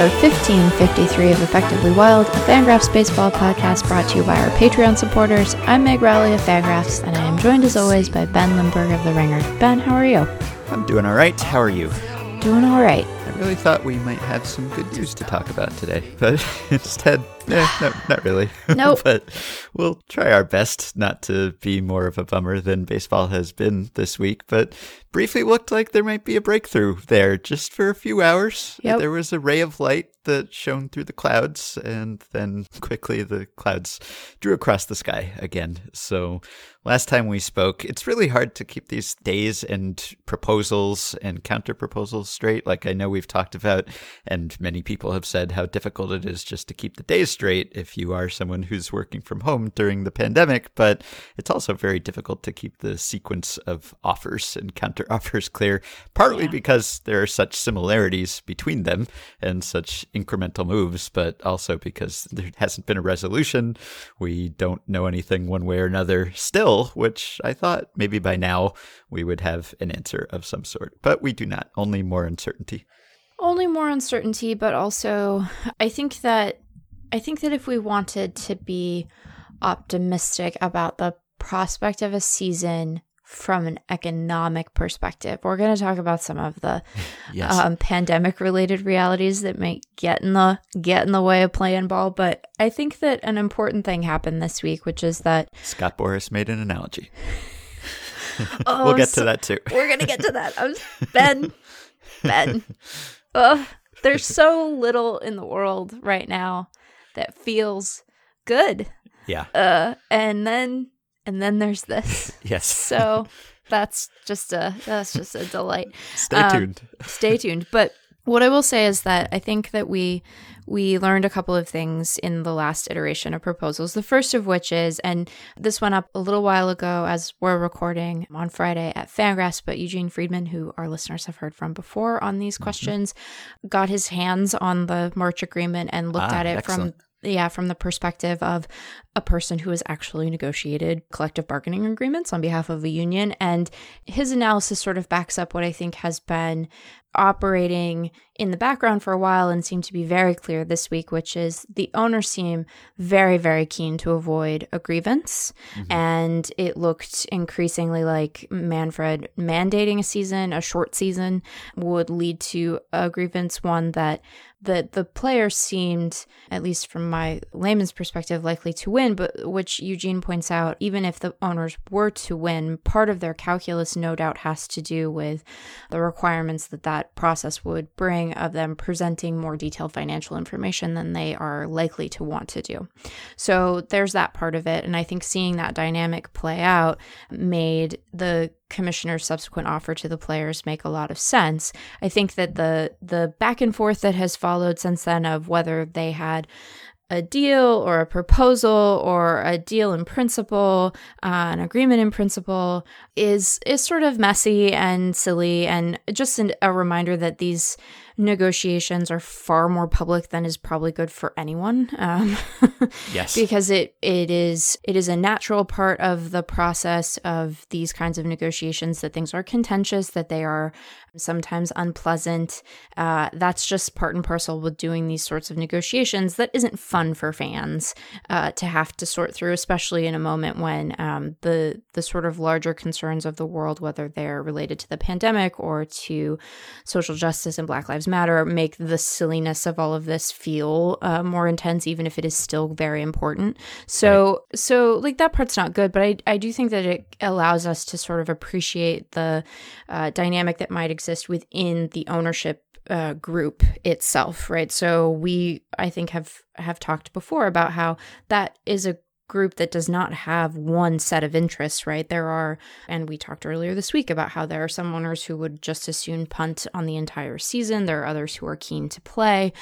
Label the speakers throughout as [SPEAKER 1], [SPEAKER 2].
[SPEAKER 1] and welcome to episode 1553 of Effectively Wild, a Fangraphs baseball podcast brought to you by our Patreon supporters. I'm Meg Rowley of Fangraphs, and I am joined as always by Ben Lindbergh of The Ringer. Ben, how are you?
[SPEAKER 2] I'm doing all right. How are you?
[SPEAKER 1] Doing all right.
[SPEAKER 2] I really thought we might have some good news to talk about today, but instead, eh, no, not really.
[SPEAKER 1] Nope.
[SPEAKER 2] but we'll try our best not to be more of a bummer than baseball has been this week. But briefly looked like there might be a breakthrough there just for a few hours.
[SPEAKER 1] Yep.
[SPEAKER 2] There was a ray of light that shone through the clouds, and then quickly the clouds drew across the sky again. So last time we spoke, it's really hard to keep these days and proposals and counter proposals straight. Like I know we've talked about, and many people have said how difficult it is just to keep the days straight if you are someone who's working from home during the pandemic. But it's also very difficult to keep the sequence of offers and counter offers clear, partly
[SPEAKER 1] Yeah.
[SPEAKER 2] because there are such similarities between them and such incremental moves, but also because there hasn't been a resolution. We don't know anything one way or another still, which I thought maybe by now we would have an answer of some sort. But we do not, only more uncertainty.
[SPEAKER 1] Only more uncertainty, but also I think that I think that if we wanted to be optimistic about the prospect of a season from an economic perspective, we're going to talk about some of the
[SPEAKER 2] Yes.
[SPEAKER 1] um, pandemic related realities that might get in the get in the way of playing ball. But I think that an important thing happened this week, which is that
[SPEAKER 2] Scott Boras made an analogy.
[SPEAKER 1] oh,
[SPEAKER 2] we'll get
[SPEAKER 1] so-
[SPEAKER 2] to that too.
[SPEAKER 1] We're gonna get to that. I'm Ben. Ben. Ugh, there's so little in the world right now that feels good.
[SPEAKER 2] Yeah.
[SPEAKER 1] Uh, and then and then there's this.
[SPEAKER 2] Yes.
[SPEAKER 1] So that's just a that's just a delight.
[SPEAKER 2] Stay
[SPEAKER 1] um,
[SPEAKER 2] tuned.
[SPEAKER 1] Stay tuned. But what I will say is that I think that we we learned a couple of things in the last iteration of proposals. The first of which is, and this went up a little while ago as we're recording on Friday at Fangraphs, but Eugene Freedman, who our listeners have heard from before on these questions, got his hands on the March agreement and looked
[SPEAKER 2] Ah,
[SPEAKER 1] at it
[SPEAKER 2] excellent.
[SPEAKER 1] from yeah, from the perspective of a person who has actually negotiated collective bargaining agreements on behalf of a union. And his analysis sort of backs up what I think has been operating in the background for a while and seemed to be very clear this week, which is the owners seem very, very keen to avoid a grievance. Mm-hmm. And it looked increasingly like Manfred mandating a season, a short season, would lead to a grievance, one that that the players seemed, at least from my layman's perspective, likely to win, but which Eugene points out, even if the owners were to win, part of their calculus no doubt has to do with the requirements that that process would bring of them presenting more detailed financial information than they are likely to want to do. So there's that part of it. And I think seeing that dynamic play out made the commissioner's subsequent offer to the players make a lot of sense. I think that the the back and forth that has followed since then of whether they had a deal or a proposal or a deal in principle, uh, an agreement in principle is is sort of messy and silly, and just an, a reminder that these negotiations are far more public than is probably good for anyone. Um,
[SPEAKER 2] Yes.
[SPEAKER 1] because it it is it is a natural part of the process of these kinds of negotiations that things are contentious, that they are sometimes unpleasant. Uh, that's just part and parcel with doing these sorts of negotiations. That isn't fun for fans uh, to have to sort through, especially in a moment when um, the the sort of larger concerns of the world, whether they're related to the pandemic or to social justice and Black Lives Matter, make the silliness of all of this feel uh, more intense, even if it is still very important. So, so like that part's not good, but I I do think that it allows us to sort of appreciate the uh, dynamic that might exist within the ownership uh, group itself, right? So we, I think, have have talked before about how that is a group that does not have one set of interests, right? There are, and we talked earlier this week about how there are some owners who would just as soon punt on the entire season. There are others who are keen to play.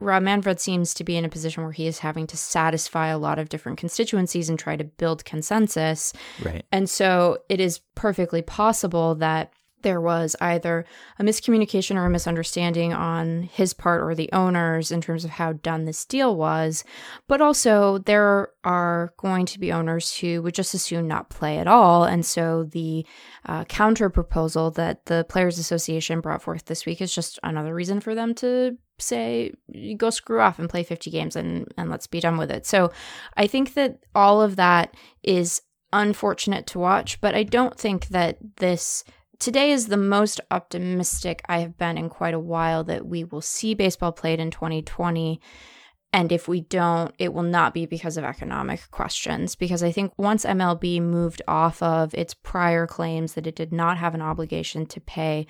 [SPEAKER 1] Rob Manfred seems to be in a position where he is having to satisfy a lot of different constituencies and try to build consensus.
[SPEAKER 2] right.
[SPEAKER 1] And so it is perfectly possible that there was either a miscommunication or a misunderstanding on his part or the owners in terms of how done this deal was. But also, there are going to be owners who would just as soon not play at all. And so, the uh, counter proposal that the Players Association brought forth this week is just another reason for them to say go screw off and play 50 games and and let's be done with it. So I think that all of that is unfortunate to watch, but I don't think that this today is the most optimistic I have been in quite a while that we will see baseball played in 2020. And if we don't, it will not be because of economic questions. Because I think once MLB moved off of its prior claims that it did not have an obligation to pay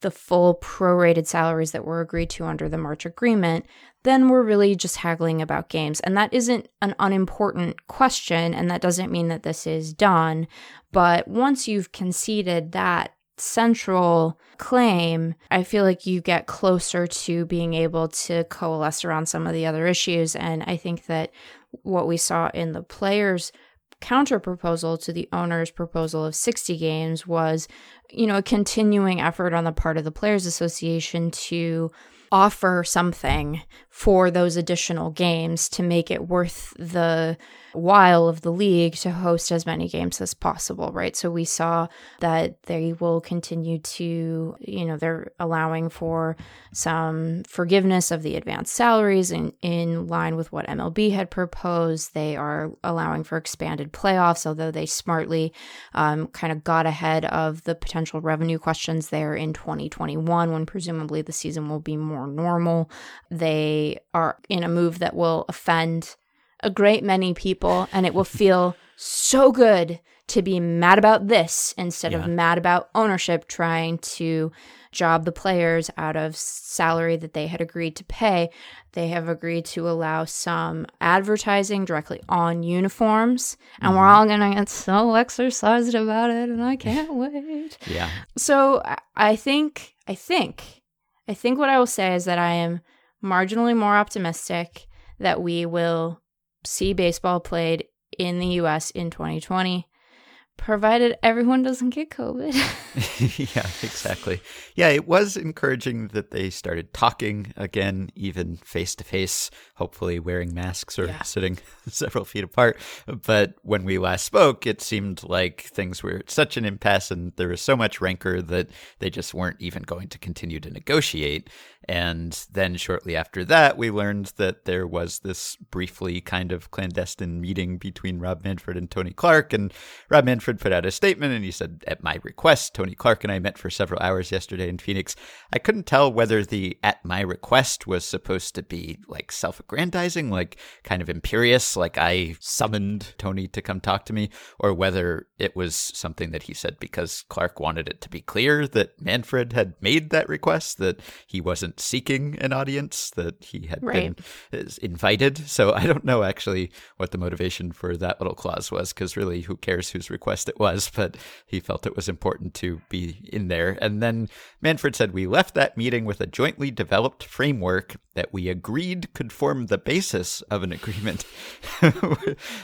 [SPEAKER 1] the full prorated salaries that were agreed to under the March agreement, then we're really just haggling about games. And that isn't an unimportant question, and that doesn't mean that this is done. But once you've conceded that central claim, I feel like you get closer to being able to coalesce around some of the other issues. And I think that what we saw in the players' counter proposal to the owner's proposal of 60 games was, you know, a continuing effort on the part of the Players Association to offer something for those additional games to make it worth the while of the league to host as many games as possible, right? So we saw that they will continue to, you know, they're allowing for some forgiveness of the advanced salaries in, in line with what MLB had proposed. They are allowing for expanded playoffs, although they smartly um, kind of got ahead of the potential revenue questions there in 2021 when presumably the season will be more normal. They are in a move that will offend a great many people, and it will feel so good to be mad about this instead yeah. of mad about ownership trying to job the players out of salary that they had agreed to pay. They have agreed to allow some advertising directly on uniforms, and mm-hmm. we're all going to get so exercised about it, and I can't wait.
[SPEAKER 2] Yeah.
[SPEAKER 1] So I think, I think, I think what I will say is that I am marginally more optimistic that we will see baseball played in the US in 2020 provided everyone doesn't get COVID.
[SPEAKER 2] yeah, exactly. Yeah, it was encouraging that they started talking again, even face to face, hopefully wearing masks or yeah. sitting several feet apart. But when we last spoke, it seemed like things were such an impasse and there was so much rancor that they just weren't even going to continue to negotiate. And then shortly after that, we learned that there was this briefly kind of clandestine meeting between Rob Manfred and Tony Clark. And Rob Manfred put out a statement and he said, At my request, Tony Clark and I met for several hours yesterday in Phoenix. I couldn't tell whether the at my request was supposed to be like self aggrandizing, like kind of imperious, like I summoned Tony to come talk to me, or whether it was something that he said because Clark wanted it to be clear that Manfred had made that request, that he wasn't seeking an audience, that he had right. been invited. So I don't know actually what the motivation for that little clause was, because really, who cares whose request it was? But he felt it was important to be in there. And then Manfred said, We left that meeting with a jointly developed framework that we agreed could form the basis of an agreement.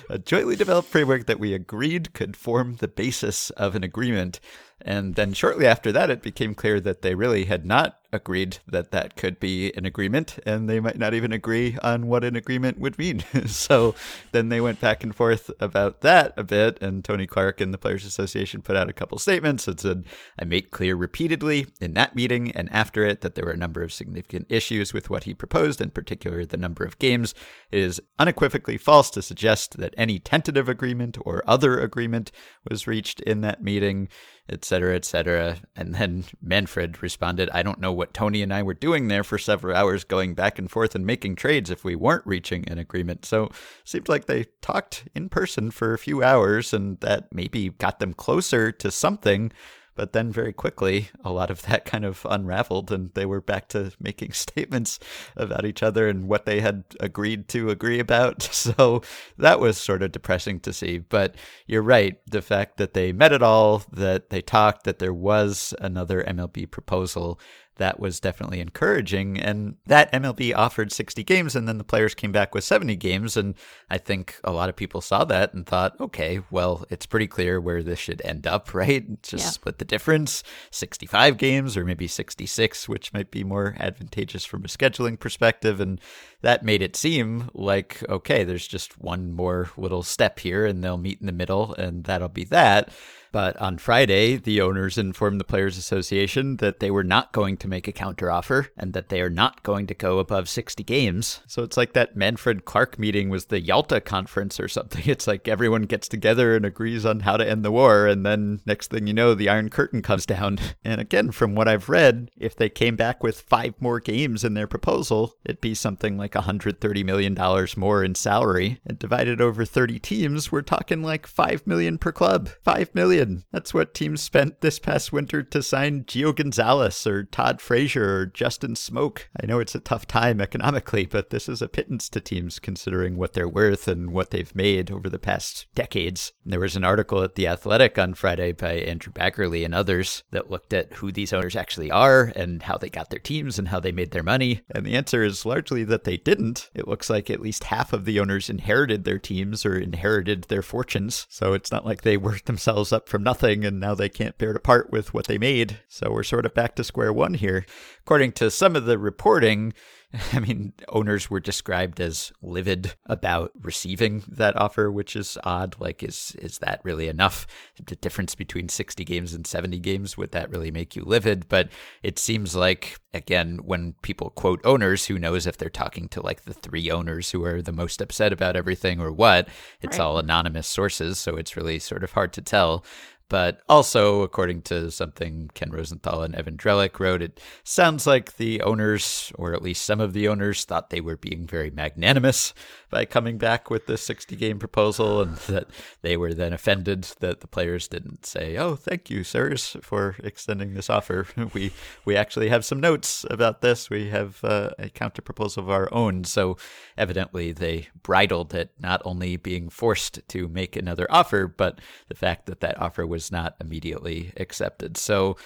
[SPEAKER 2] a jointly developed framework that we agreed could form the basis of an agreement. And then shortly after that, it became clear that they really had not agreed that that could be an agreement, and they might not even agree on what an agreement would mean. so then they went back and forth about that a bit, and Tony Clark and the Players Association put out a couple statements that said, I made clear repeatedly in that meeting and after it that there were a number of significant issues with what he proposed, in particular the number of games. It is unequivocally false to suggest that any tentative agreement or other agreement was reached in that meeting etc., etc. And then Manfred responded, I don't know what Tony and I were doing there for several hours, going back and forth and making trades if we weren't reaching an agreement. So seemed like they talked in person for a few hours, and that maybe got them closer to something but then very quickly, a lot of that kind of unraveled, and they were back to making statements about each other and what they had agreed to agree about. So that was sort of depressing to see. But you're right. The fact that they met at all, that they talked, that there was another MLB proposal, that was definitely encouraging. And that MLB offered 60 games, and then the players came back with 70 games. And I think a lot of people saw that and thought, okay, well, it's pretty clear where this should end up, right? Just yeah. split the difference 65 games or maybe 66, which might be more advantageous from a scheduling perspective. And that made it seem like, okay, there's just one more little step here, and they'll meet in the middle, and that'll be that. But on Friday, the owners informed the Players Association that they were not going to make a counteroffer and that they are not going to go above 60 games. So it's like that Manfred Clark meeting was the Yalta conference or something. It's like everyone gets together and agrees on how to end the war. And then next thing you know, the Iron Curtain comes down. And again, from what I've read, if they came back with five more games in their proposal, it'd be something like $130 million more in salary. And divided over 30 teams, we're talking like 5 million per club. 5 million million. That's what teams spent this past winter to sign Gio Gonzalez or Todd Frazier or Justin Smoak. I know it's a tough time economically, but this is a pittance to teams considering what they're worth and what they've made over the past decades. There was an article at The Athletic on Friday by Andrew Baggarly and others that looked at who these owners actually are and how they got their teams and how they made their money. And the answer is largely that they didn't. It looks like at least half of the owners inherited their teams or inherited their fortunes. So it's not like they worked themselves up from nothing and now they can't bear to part with what they made. So we're sort of back to square one here. According to some of the reporting, I mean, owners were described as livid about receiving that offer, which is odd. Like, is is that really enough? The difference between 60 games and 70 games, would that really make you livid? But it seems like, again, when people quote owners, who knows if they're talking to like the three owners who are the most upset about everything or what? It's right. all anonymous sources, so it's really sort of hard to tell. But also, according to something Ken Rosenthal and Evan Drellich wrote, it sounds like the owners, or at least some of the owners, thought they were being very magnanimous by coming back with the 60 game proposal, and that they were then offended that the players didn't say, "Oh, thank you, sirs, for extending this offer. We we actually have some notes about this. We have uh, a counter proposal of our own." So evidently, they bridled at not only being forced to make another offer, but the fact that that offer was was not immediately accepted. So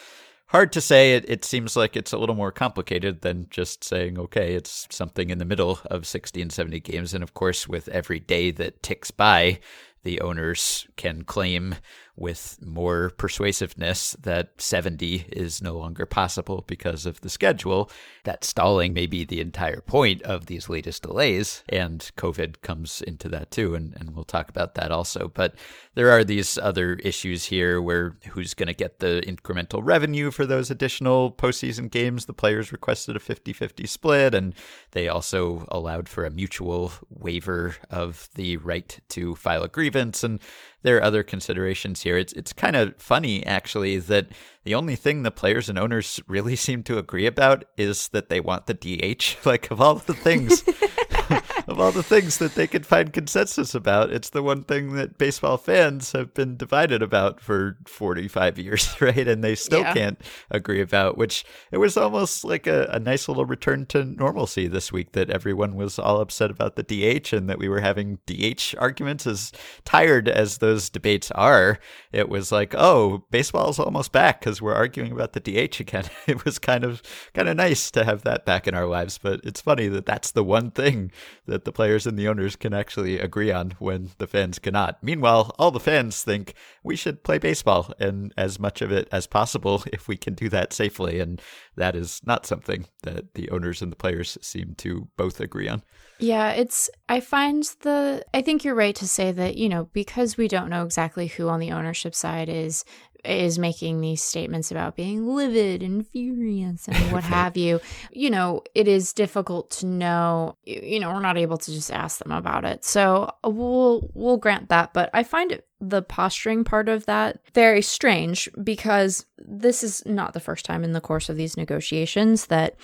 [SPEAKER 2] hard to say. It, it seems like it's a little more complicated than just saying, okay, it's something in the middle of 60 and 70 games. And of course, with every day that ticks by, the owners can claim with more persuasiveness that 70 is no longer possible because of the schedule. That stalling may be the entire point of these latest delays, and COVID comes into that too, and, and we'll talk about that also. But there are these other issues here where who's going to get the incremental revenue for those additional postseason games? The players requested a 50 50 split, and they also allowed for a mutual waiver of the right to file a grievance. And there are other considerations here. It's it's kind of funny actually that the only thing the players and owners really seem to agree about is that they want the DH. Like of all the things of all the things that they could find consensus about, it's the one thing that baseball fans have been divided about for 45 years, right? And they still yeah. can't agree about, which it was almost like a, a nice little return to normalcy this week that everyone was all upset about the DH and that we were having DH arguments. As tired as those debates are, it was like, oh, baseball's almost back because we're arguing about the DH again. It was kind of kind of nice to have that back in our lives, but it's funny that that's the one thing that the players and the owners can actually agree on when the fans cannot. Meanwhile, all the fans think we should play baseball and as much of it as possible if we can do that safely. And that is not something that the owners and the players seem to both agree on.
[SPEAKER 1] Yeah, it's, I find the, I think you're right to say that, you know, because we don't know exactly who on the ownership side is is making these statements about being livid and furious and what have you you know it is difficult to know. You know we're not able to just ask them about it. So uh, we'll we'll grant that but i find it the posturing part of that very strange because this is not the first time in the course of these negotiations that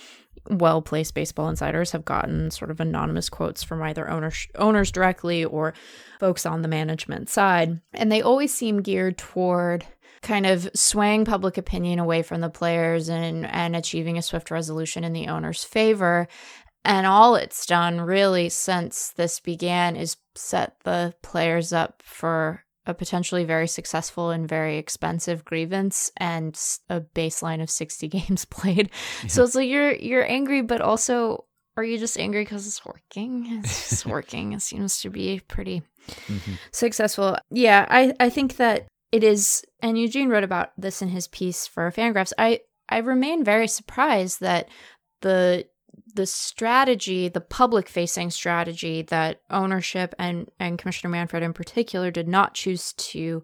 [SPEAKER 1] well placed baseball insiders have gotten sort of anonymous quotes from either owners owners directly or folks on the management side. And they always seem geared toward kind of swaying public opinion away from the players and and achieving a swift resolution in the owner's favor. And all it's done really since this began is set the players up for a potentially very successful and very expensive grievance and a baseline of 60 games played. Yeah. So it's like you're you're angry but also are you just angry because it's working? It's just working. It seems to be pretty mm-hmm. successful. Yeah, I, I think that it is, and Eugene wrote about this in his piece for Fangraphs. I, I remain very surprised that the the strategy, the public facing strategy that ownership and, and Commissioner Manfred in particular did not choose to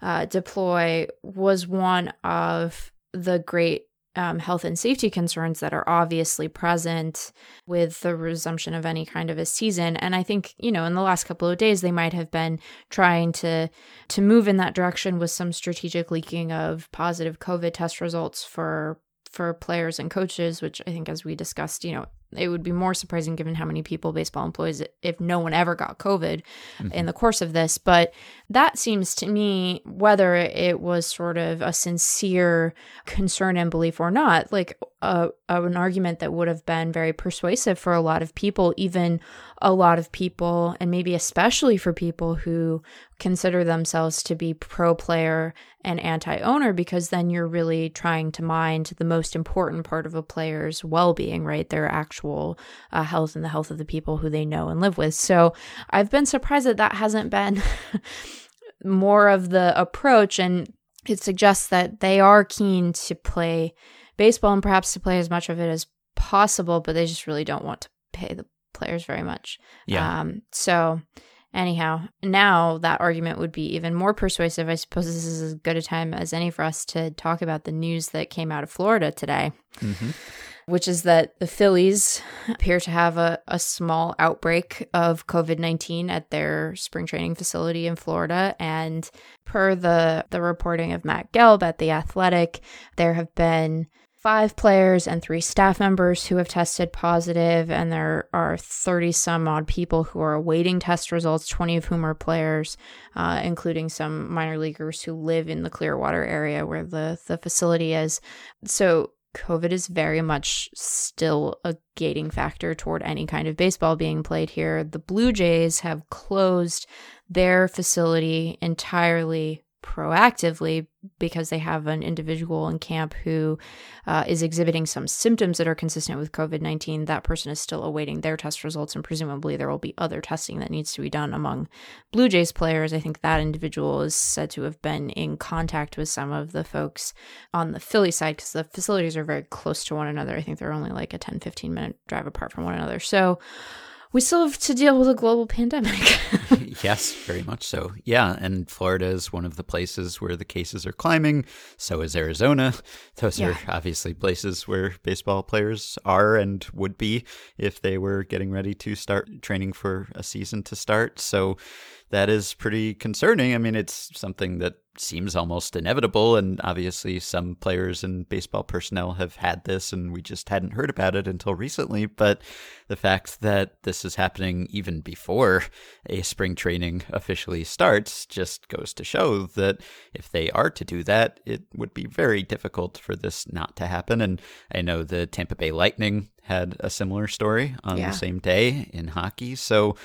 [SPEAKER 1] uh, deploy was one of the great um, health and safety concerns that are obviously present with the resumption of any kind of a season. And i think you know in the last couple of days they might have been trying to to move in that direction with some strategic leaking of positive covid test results for for players and coaches which i think as we discussed you know it would be more surprising given how many people baseball employs if no one ever got COVID mm-hmm. in the course of this. But that seems to me, whether it was sort of a sincere concern and belief or not, like a, an argument that would have been very persuasive for a lot of people, even a lot of people, and maybe especially for people who consider themselves to be pro player and anti owner, because then you're really trying to mind the most important part of a player's well being, right? Their actual uh, health and the health of the people who they know and live with. So I've been surprised that that hasn't been more of the approach. And it suggests that they are keen to play baseball and perhaps to play as much of it as possible, but they just really don't want to pay the players very much.
[SPEAKER 2] Yeah.
[SPEAKER 1] Um, so anyhow, now that argument would be even more persuasive. I suppose this is as good a time as any for us to talk about the news that came out of Florida today. Mm-hmm. Which is that the Phillies appear to have a, a small outbreak of COVID 19 at their spring training facility in Florida. And per the, the reporting of Matt Gelb at The Athletic, there have been five players and three staff members who have tested positive, and there are 30 some odd people who are awaiting test results, 20 of whom are players, uh, including some minor leaguers who live in the Clearwater area where the, the facility is. So, COVID is very much still a gating factor toward any kind of baseball being played here. The Blue Jays have closed their facility entirely proactively because they have an individual in camp who uh, is exhibiting some symptoms that are consistent with COVID 19, that person is still awaiting their test results, and presumably there will be other testing that needs to be done among Blue Jays players. I think that individual is said to have been in contact with some of the folks on the Philly side because the facilities are very close to one another. I think they're only like a 10, 15 minute drive apart from one another. So, we still have to deal with a global pandemic.
[SPEAKER 2] yes, very much so. Yeah, and Florida is one of the places where the cases are climbing. So is Arizona. Those yeah. are obviously places where baseball players are and would be if they were getting ready to start training for a season to start. So that is pretty concerning. I mean, it's something that seems almost inevitable. And obviously, some players and baseball personnel have had this, and we just hadn't heard about it until recently. But the fact that this is happening even before a spring training officially starts just goes to show that if they are to do that, it would be very difficult for this not to happen. And I know the Tampa Bay Lightning had a similar story on yeah. the same day in hockey. So,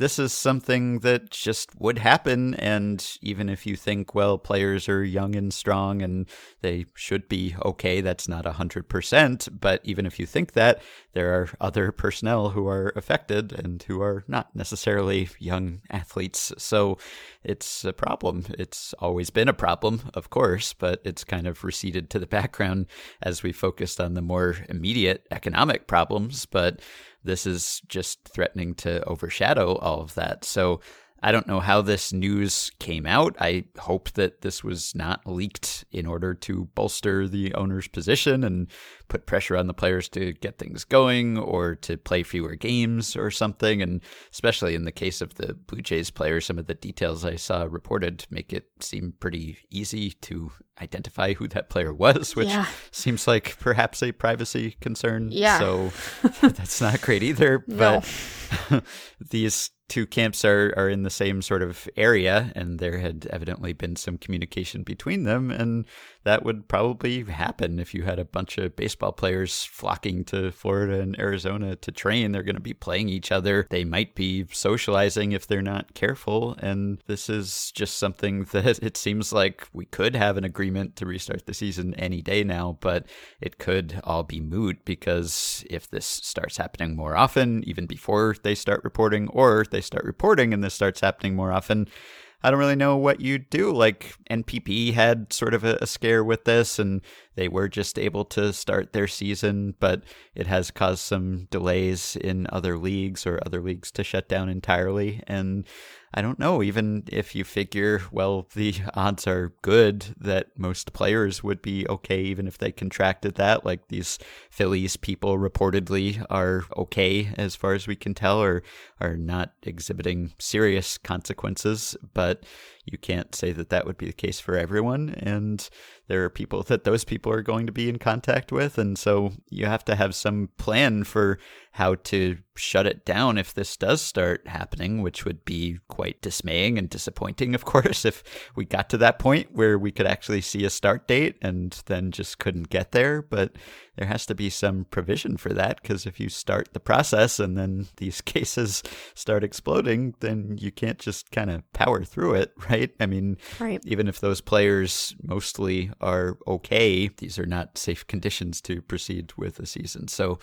[SPEAKER 2] this is something that just would happen. And even if you think, well, players are young and strong and they should be okay, that's not 100%. But even if you think that, there are other personnel who are affected and who are not necessarily young athletes. So it's a problem. It's always been a problem, of course, but it's kind of receded to the background as we focused on the more immediate economic problems. But this is just threatening to overshadow all of that. So I don't know how this news came out. I hope that this was not leaked in order to bolster the owner's position and put pressure on the players to get things going or to play fewer games or something. And especially in the case of the Blue Jays player, some of the details I saw reported make it seem pretty easy to identify who that player was, which yeah. seems like perhaps a privacy concern.
[SPEAKER 1] Yeah.
[SPEAKER 2] So that's not great either. But these two camps are, are in the same sort of area, and there had evidently been some communication between them. And that would probably happen if you had a bunch of baseball players flocking to Florida and Arizona to train. They're going to be playing each other. They might be socializing if they're not careful. And this is just something that it seems like we could have an agreement to restart the season any day now, but it could all be moot because if this starts happening more often, even before they start reporting, or they start reporting and this starts happening more often, I don't really know what you do. Like NPB had sort of a, a, scare with this, and they were just able to start their season, but it has caused some delays in other leagues or other leagues to shut down entirely. And I don't know, even if you figure, well, the odds are good that most players would be okay, even if they contracted that. Like these Phillies people reportedly are okay, as far as we can tell, or are not exhibiting serious consequences. But you can't say that that would be the case for everyone. And there are people that those people are going to be in contact with. And so you have to have some plan for how to shut it down if this does start happening, which would be quite dismaying and disappointing, of course, if we got to that point where we could actually see a start date and then just couldn't get there. But there has to be some provision for that because if you start the process and then these cases start exploding, then you can't just kind of power through it, right? I mean, right. even if those players mostly are okay, these are not safe conditions to proceed with a season. So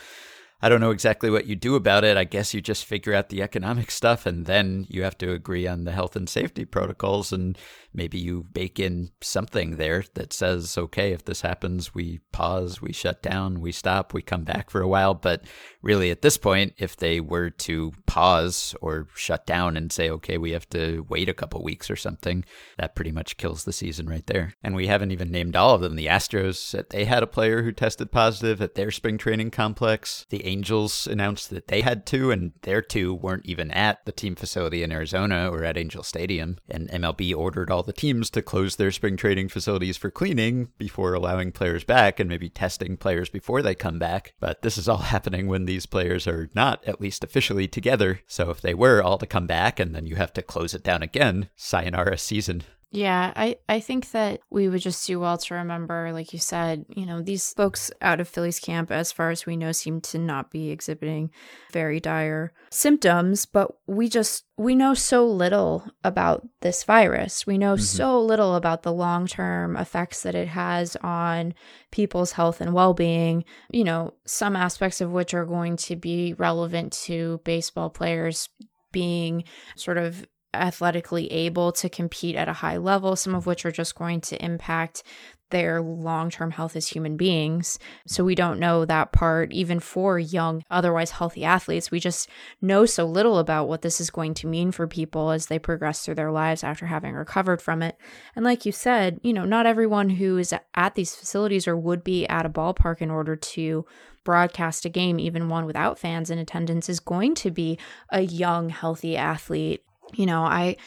[SPEAKER 2] I don't know exactly what you do about it. I guess you just figure out the economic stuff and then you have to agree on the health and safety protocols. And maybe you bake in something there that says, okay, if this happens, we pause, we shut down, we stop, we come back for a while. But really, at this point, if they were to pause or shut down and say, okay, we have to wait a couple weeks or something, that pretty much kills the season right there. And we haven't even named all of them. The Astros, said they had a player who tested positive at their spring training complex. The Angels announced that they had two, and their two weren't even at the team facility in Arizona or at Angel Stadium. And MLB ordered all the teams to close their spring training facilities for cleaning before allowing players back and maybe testing players before they come back. But this is all happening when these players are not, at least officially, together. So if they were all to come back and then you have to close it down again, sayonara season.
[SPEAKER 1] Yeah, I, I think that we would just do well to remember, like you said, you know, these folks out of Phillies camp, as far as we know, seem to not be exhibiting very dire symptoms, but we just, we know so little about this virus. We know mm-hmm. so little about the long term effects that it has on people's health and well being, you know, some aspects of which are going to be relevant to baseball players being sort of athletically able to compete at a high level, some of which are just going to impact their long term health as human beings. So we don't know that part, even for young, otherwise healthy athletes. We just know so little about what this is going to mean for people as they progress through their lives after having recovered from it. And like you said, you know, not everyone who is at these facilities or would be at a ballpark in order to broadcast a game, even one without fans in attendance, is going to be a young, healthy athlete you know, I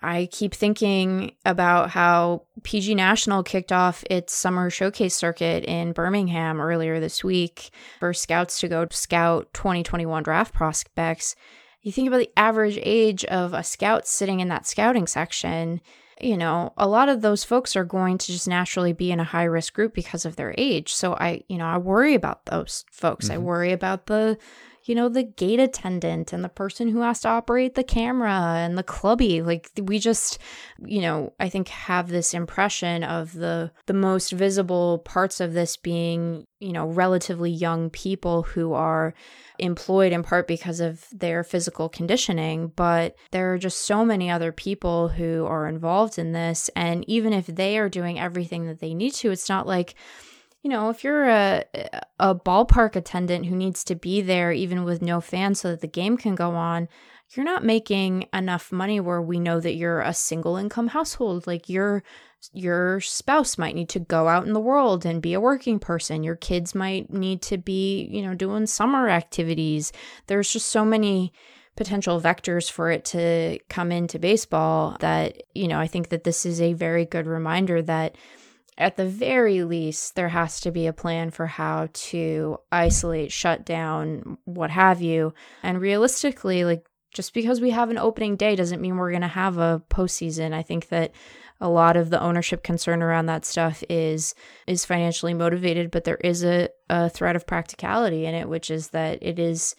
[SPEAKER 1] I keep thinking about how PG National kicked off its summer showcase circuit in Birmingham earlier this week for scouts to go scout 2021 draft prospects. You think about the average age of a scout sitting in that scouting section, you know, a lot of those folks are going to just naturally be in a high risk group because of their age. So I, you know, I worry about those folks. Mm-hmm. I worry about the you know, the gate attendant and the person who has to operate the camera and the clubby. Like we just, you know, I think have this impression of the the most visible parts of this being, you know, relatively young people who are employed in part because of their physical conditioning, but there are just so many other people who are involved in this and even if they are doing everything that they need to, it's not like you know, if you're a a ballpark attendant who needs to be there even with no fans so that the game can go on, you're not making enough money where we know that you're a single income household. Like your your spouse might need to go out in the world and be a working person. Your kids might need to be, you know, doing summer activities. There's just so many potential vectors for it to come into baseball that, you know, I think that this is a very good reminder that at the very least, there has to be a plan for how to isolate, shut down, what have you. And realistically, like just because we have an opening day doesn't mean we're going to have a postseason. I think that a lot of the ownership concern around that stuff is is financially motivated, but there is a, a threat of practicality in it, which is that it is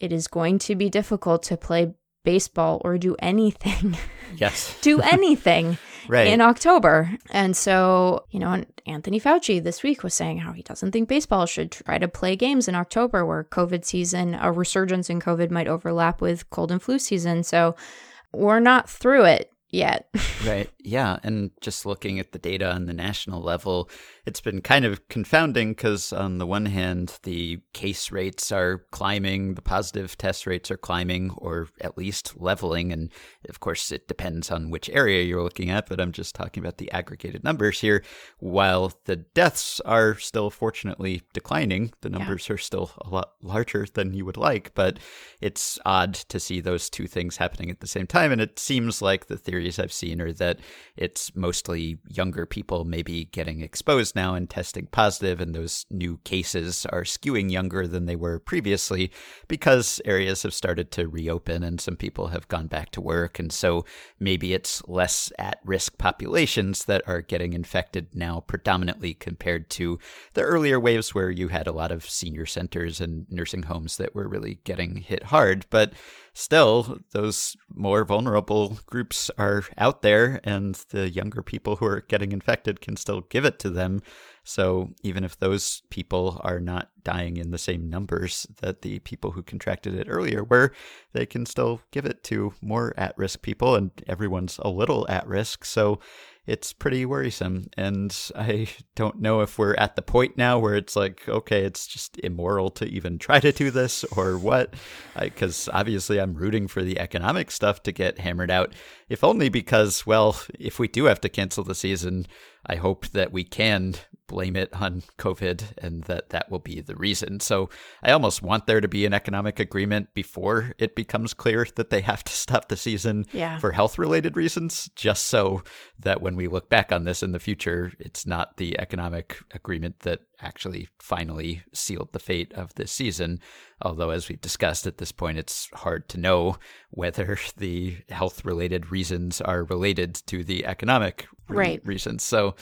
[SPEAKER 1] it is going to be difficult to play baseball or do anything.
[SPEAKER 2] Yes.
[SPEAKER 1] do anything
[SPEAKER 2] right.
[SPEAKER 1] in October. And so, you know, Anthony Fauci this week was saying how he doesn't think baseball should try to play games in October where COVID season, a resurgence in COVID might overlap with cold and flu season. So we're not through it yet.
[SPEAKER 2] right. Yeah. And just looking at the data on the national level, it's been kind of confounding because, on the one hand, the case rates are climbing, the positive test rates are climbing, or at least leveling. And of course, it depends on which area you're looking at, but I'm just talking about the aggregated numbers here. While the deaths are still fortunately declining, the numbers yeah. are still a lot larger than you would like, but it's odd to see those two things happening at the same time. And it seems like the theories I've seen are that it's mostly younger people maybe getting exposed now and testing positive, and those new cases are skewing younger than they were previously because areas have started to reopen and some people have gone back to work. And so maybe it's less at risk populations that are getting infected now, predominantly compared to the earlier waves where you had a lot of senior centers and nursing homes that were really getting hit hard. But still, those more vulnerable groups are out there, and the younger people who are getting infected can still give it to them. So even if those people are not dying in the same numbers that the people who contracted it earlier were, they can still give it to more at risk people, and everyone's a little at risk. So it's pretty worrisome. And I don't know if we're at the point now where it's like, okay, it's just immoral to even try to do this or what. Because obviously, I'm rooting for the economic stuff to get hammered out, if only because, well, if we do have to cancel the season, I hope that we can blame it on COVID and that that will be the reason. So I almost want there to be an economic agreement before it becomes clear that they have to stop the season
[SPEAKER 1] yeah.
[SPEAKER 2] for health related reasons, just so that when we look back on this in the future, it's not the economic agreement that actually finally sealed the fate of this season. Although, as we've discussed at this point, it's hard to know whether the health related reasons are related to the economic
[SPEAKER 1] right.
[SPEAKER 2] reasons. So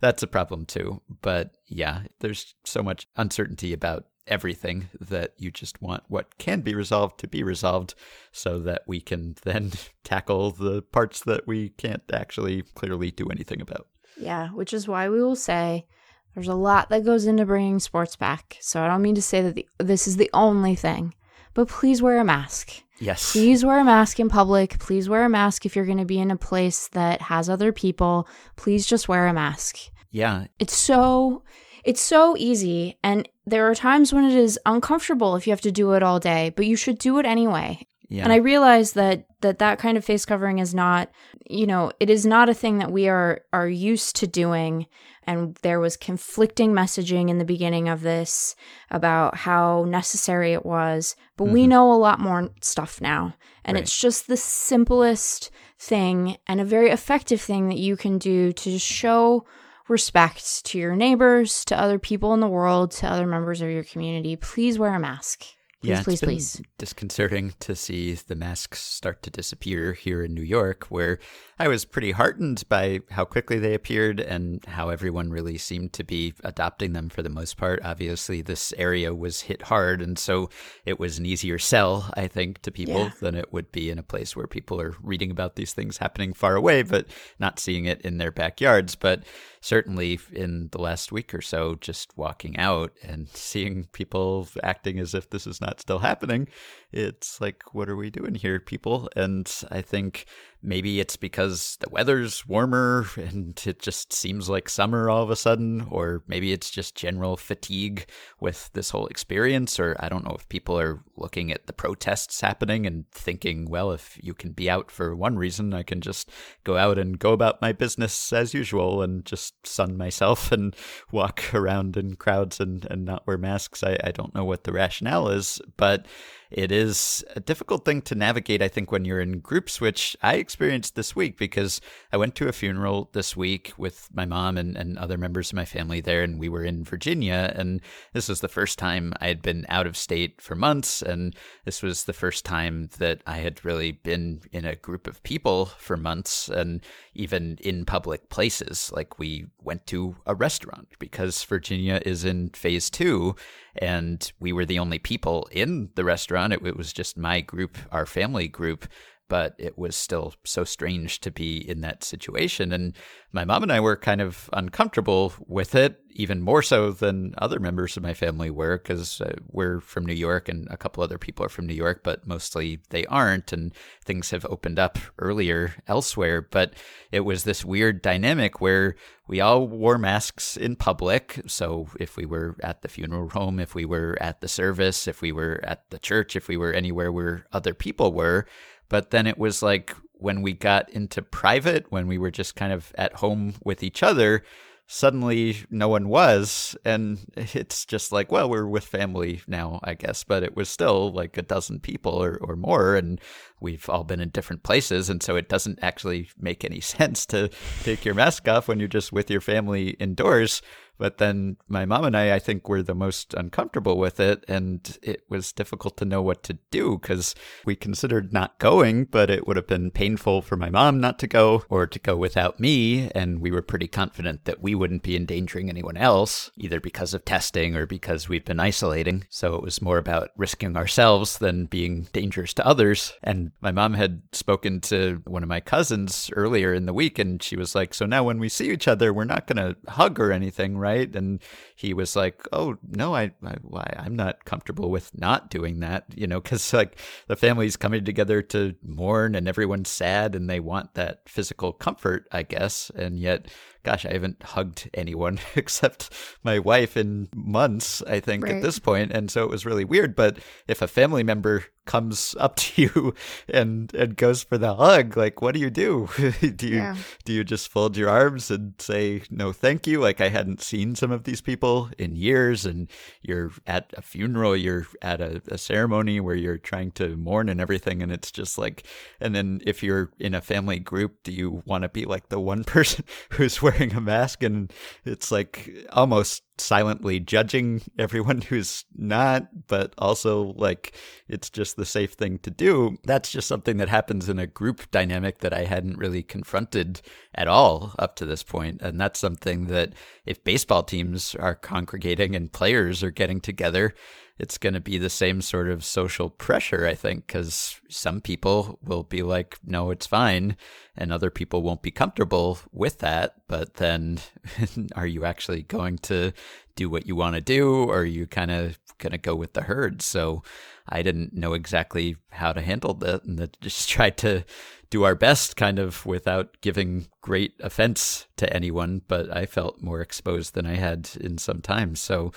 [SPEAKER 2] that's a problem too. But yeah, there's so much uncertainty about everything that you just want what can be resolved to be resolved so that we can then tackle the parts that we can't actually clearly do anything about.
[SPEAKER 1] Yeah, which is why we will say there's a lot that goes into bringing sports back. So I don't mean to say that the, this is the only thing, but please wear a mask.
[SPEAKER 2] Yes.
[SPEAKER 1] Please wear a mask in public. Please wear a mask if you're going to be in a place that has other people. Please just wear a mask.
[SPEAKER 2] Yeah.
[SPEAKER 1] It's so it's so easy and there are times when it is uncomfortable if you have to do it all day, but you should do it anyway.
[SPEAKER 2] Yeah.
[SPEAKER 1] And I realize that that that kind of face covering is not, you know, it is not a thing that we are are used to doing and there was conflicting messaging in the beginning of this about how necessary it was, but mm-hmm. we know a lot more stuff now. And right. it's just the simplest thing and a very effective thing that you can do to show respect to your neighbors, to other people in the world, to other members of your community. Please wear a mask. Please,
[SPEAKER 2] yeah,
[SPEAKER 1] please,
[SPEAKER 2] please. Disconcerting to see the masks start to disappear here in New York, where I was pretty heartened by how quickly they appeared and how everyone really seemed to be adopting them for the most part. Obviously, this area was hit hard, and so it was an easier sell, I think, to people yeah. than it would be in a place where people are reading about these things happening far away, but not seeing it in their backyards. But certainly in the last week or so, just walking out and seeing people acting as if this is not still happening, it's like, what are we doing here, people? And I think maybe it's because the weather's warmer and it just seems like summer all of a sudden, or maybe it's just general fatigue with this whole experience, or I don't know if people are looking at the protests happening and thinking, well, if you can be out for one reason, I can just go out and go about my business as usual and just sun myself and walk around in crowds and, and not wear masks. I, I don't know what the rationale is, but it is a difficult thing to navigate, I think, when you're in groups, which I experienced this week because I went to a funeral this week with my mom and, and other members of my family there, and we were in Virginia. And this was the first time I had been out of state for months. And this was the first time that I had really been in a group of people for months and even in public places. Like we went to a restaurant because Virginia is in phase two and we were the only people in the restaurant. It, it was just my group, our family group but it was still so strange to be in that situation. And my mom and I were kind of uncomfortable with it, even more so than other members of my family were, because uh, we're from New York and a couple other people are from New York, but mostly they aren't. And things have opened up earlier elsewhere. But it was this weird dynamic where we all wore masks in public. So if we were at the funeral home, if we were at the service, if we were at the church, if we were anywhere where other people were, but then it was like when we got into private, when we were just kind of at home with each other, suddenly no one was. And it's just like, well, we're with family now, I guess. But it was still like a dozen people or, or more. And we've all been in different places. And so it doesn't actually make any sense to take your mask off when you're just with your family indoors. But then my mom and I, I think, were the most uncomfortable with it. And it was difficult to know what to do because we considered not going, but it would have been painful for my mom not to go or to go without me. And we were pretty confident that we wouldn't be endangering anyone else, either because of testing or because we've been isolating. So it was more about risking ourselves than being dangerous to others. And my mom had spoken to one of my cousins earlier in the week, and she was like, So now when we see each other, we're not going to hug or anything, right? And he was like, "Oh no, I, I why I'm not comfortable with not doing that, you know, because like the family's coming together to mourn and everyone's sad and they want that physical comfort, I guess, and yet." Gosh, I haven't hugged anyone except my wife in months, I think, right. at this point. And so it was really weird. But if a family member comes up to you and and goes for the hug like what do you do do you yeah. do you just fold your arms and say no thank you like i hadn't seen some of these people in years and you're at a funeral you're at a, a ceremony where you're trying to mourn and everything and it's just like and then if you're in a family group do you want to be like the one person who's wearing a mask and it's like almost silently judging everyone who's not, but also like it's just the safe thing to do. That's just something that happens in a group dynamic that I hadn't really confronted at all up to this point. And that's something that if baseball teams are congregating and players are getting together, it's going to be the same sort of social pressure, I think, because some people will be like, no, it's fine. And other people won't be comfortable with that. But then are you actually going to do what you want to do? Or are you kind of going to go with the herd? So I didn't know exactly how to handle that and just tried to do our best kind of without giving great offense to anyone. But I felt more exposed than I had in some time. So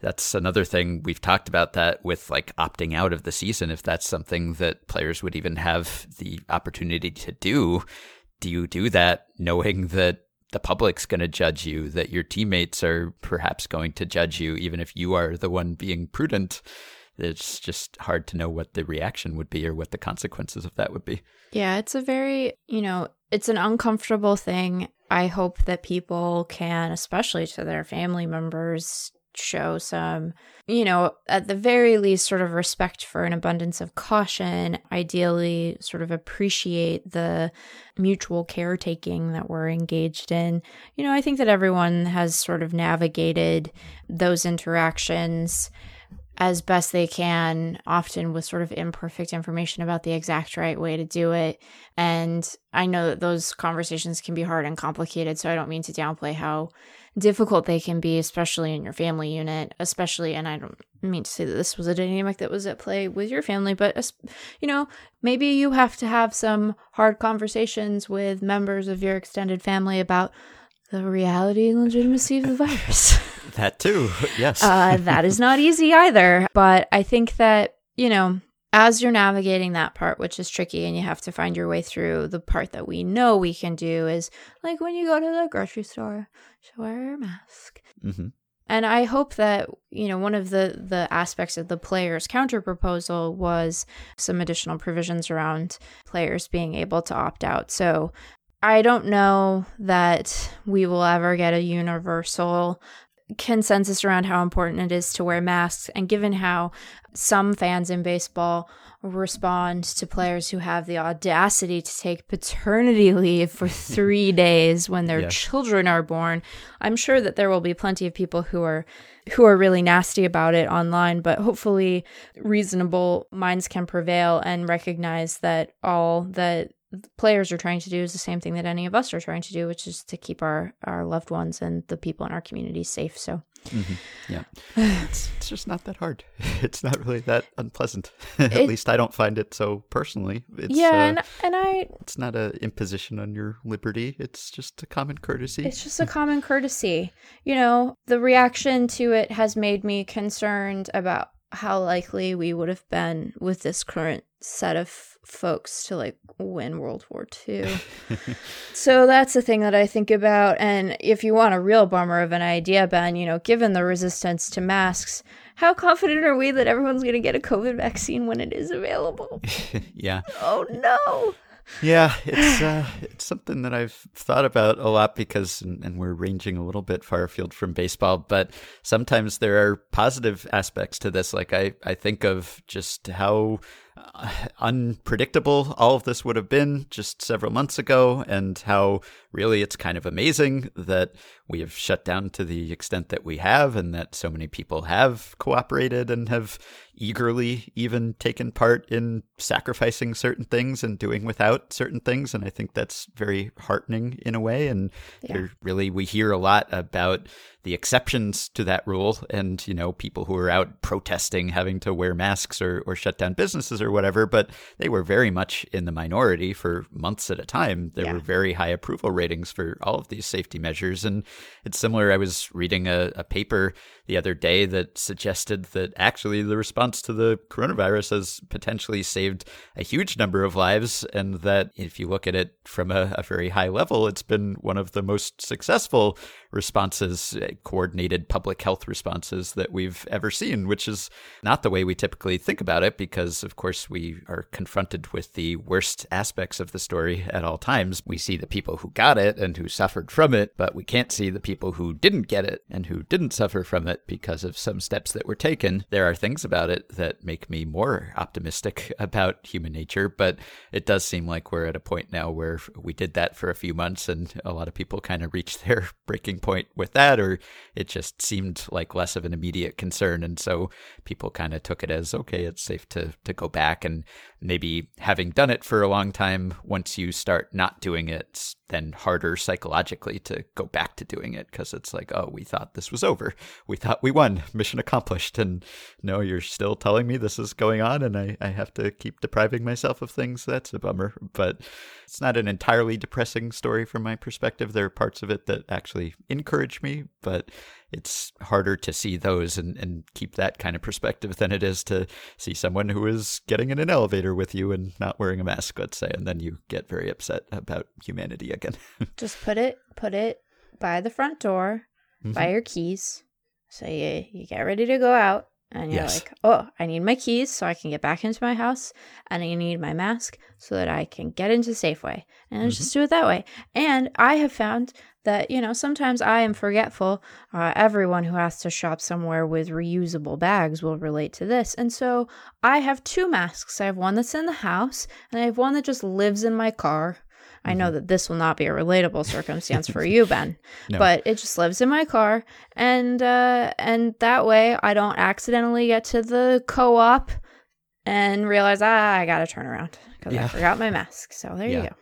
[SPEAKER 2] that's another thing we've talked about that with like opting out of the season if that's something that players would even have the opportunity to do do you do that knowing that the public's going to judge you that your teammates are perhaps going to judge you even if you are the one being prudent it's just hard to know what the reaction would be or what the consequences of that would be.
[SPEAKER 1] Yeah, it's a very, you know, it's an uncomfortable thing. I hope that people can, especially to their family members, show some, you know, at the very least, sort of respect for an abundance of caution, ideally, sort of appreciate the mutual caretaking that we're engaged in. You know, I think that everyone has sort of navigated those interactions as best they can, often with sort of imperfect information about the exact right way to do it. And I know that those conversations can be hard and complicated, so I don't mean to downplay how difficult they can be, especially in your family unit, especially, and I don't mean to say that this was a dynamic that was at play with your family, but, you know, maybe you have to have some hard conversations with members of your extended family about the reality and legitimacy of the virus.
[SPEAKER 2] that too, yes.
[SPEAKER 1] uh, that is not easy either. But I think that, you know, as you're navigating that part, which is tricky, and you have to find your way through, the part that we know we can do is like when you go to the grocery store, wear a mask. Mm-hmm. And I hope that, you know, one of the, the aspects of the players' counter proposal was some additional provisions around players being able to opt out. So I don't know that we will ever get a universal consensus around how important it is to wear masks. And given how some fans in baseball respond to players who have the audacity to take paternity leave for three days when their children are born, I'm sure that there will be plenty of people who are who are really nasty about it online, but hopefully reasonable minds can prevail and recognize that all that players are trying to do is the same thing that any of us are trying to do, which is to keep our our loved ones and the people in our community safe. So,
[SPEAKER 2] mm-hmm. yeah, it's, it's just not that hard. It's not really that unpleasant. At it, least I don't find it so personally. It's,
[SPEAKER 1] yeah, uh, and, and I.
[SPEAKER 2] It's not an imposition on your liberty. It's just a common courtesy.
[SPEAKER 1] It's just a common courtesy. You know, the reaction to it has made me concerned about how likely we would have been with this current set of folks to like win World War II. so that's the thing that I think about. And if you want a real bummer of an idea, Ben, you know, given the resistance to masks, how confident are we that everyone's going to get a COVID vaccine when it is available?
[SPEAKER 2] yeah.
[SPEAKER 1] Oh no.
[SPEAKER 2] Yeah, it's uh, it's something that I've thought about a lot because, and, and, we're ranging a little bit far afield from baseball, but sometimes there are positive aspects to this. Like I, I think of just how uh, unpredictable all of this would have been just several months ago, and how really it's kind of amazing that we have shut down to the extent that we have, and that so many people have cooperated and have eagerly even taken part in sacrificing certain things and doing without certain things. And I think that's very heartening in a way. And yeah. really, we hear a lot about the exceptions to that rule and, you know, people who are out protesting having to wear masks or, or shut down businesses or whatever, but they were very much in the minority for months at a time. There yeah. were very high approval ratings for all of these safety measures. And it's similar. I was reading a, a paper the other day that suggested that actually the response to the coronavirus has potentially saved a huge number of lives. And that if you look at it from a, a very high level, it's been one of the most successful responses, eh, coordinated public health responses that we've ever seen, which is not the way we typically think about it because, of course, we are confronted with the worst aspects of the story at all times. We see the people who got it and who suffered from it, but we can't see the people who didn't get it and who didn't suffer from it because of some steps that were taken. There are things about it that make me more optimistic about human nature, but it does seem like we're at a point now where we did that for a few months and a lot of people kind of reached their breaking point with that, or it just seemed like less of an immediate concern. And so people kind of took it as okay, it's safe to, to go back. And maybe having done it for a long time, once you start not doing it, then harder psychologically to go back to doing it because it's like, oh, we thought this was over. We thought we won, mission accomplished. And no, you're still telling me this is going on and I, I have to keep depriving myself of things. That's a bummer. But it's not an entirely depressing story from my perspective. There are parts of it that actually encourage me, but it's harder to see those and, and keep that kind of perspective than it is to see someone who is getting in an elevator with you and not wearing a mask, let's say, and then you get very upset about humanity again.
[SPEAKER 1] Just put it put it by the front door, mm-hmm. by your keys. So you you get ready to go out and you're yes. like, oh, I need my keys so I can get back into my house, and I need my mask so that I can get into Safeway. And mm-hmm. just do it that way. And I have found that, you know, sometimes I am forgetful. Uh, everyone who has to shop somewhere with reusable bags will relate to this. And so I have two masks. I have one that's in the house, and I have one that just lives in my car. I know mm-hmm. that this will not be a relatable circumstance for you, Ben, no. but it just lives in my car, and uh, and that way I don't accidentally get to the co-op and realize ah, I got to turn around because yeah. I forgot my mask. So there yeah. you go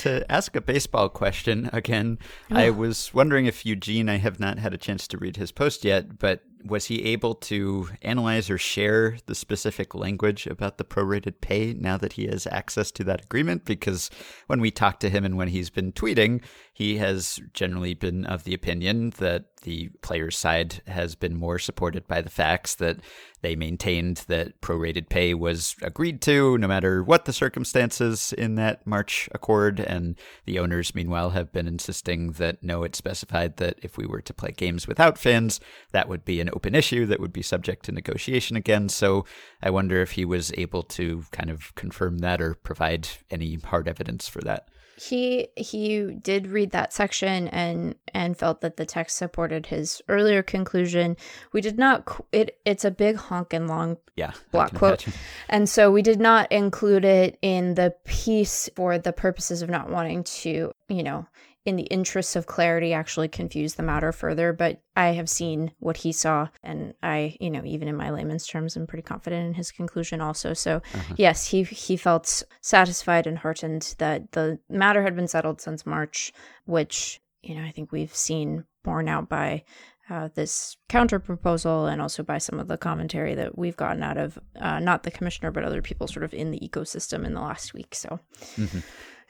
[SPEAKER 2] to ask a baseball question again. Oh. I was wondering if Eugene, I have not had a chance to read his post yet, but was he able to analyze or share the specific language about the prorated pay now that he has access to that agreement? Because when we talk to him and when he's been tweeting, he has generally been of the opinion that the players' side has been more supported by the facts that they maintained that prorated pay was agreed to no matter what the circumstances in that March accord. And the owners, meanwhile, have been insisting that no, it specified that if we were to play games without fans, that would be an open issue that would be subject to negotiation again. So I wonder if he was able to kind of confirm that or provide any hard evidence for that
[SPEAKER 1] he he did read that section and and felt that the text supported his earlier conclusion we did not it it's a big honk and long
[SPEAKER 2] yeah
[SPEAKER 1] block quote imagine. and so we did not include it in the piece for the purposes of not wanting to you know in the interests of clarity, actually confuse the matter further. But I have seen what he saw, and I, you know, even in my layman's terms, I'm pretty confident in his conclusion also. So, uh-huh. yes, he he felt satisfied and heartened that the matter had been settled since March, which you know I think we've seen borne out by uh, this counter proposal and also by some of the commentary that we've gotten out of uh, not the commissioner but other people sort of in the ecosystem in the last week. So. Mm-hmm.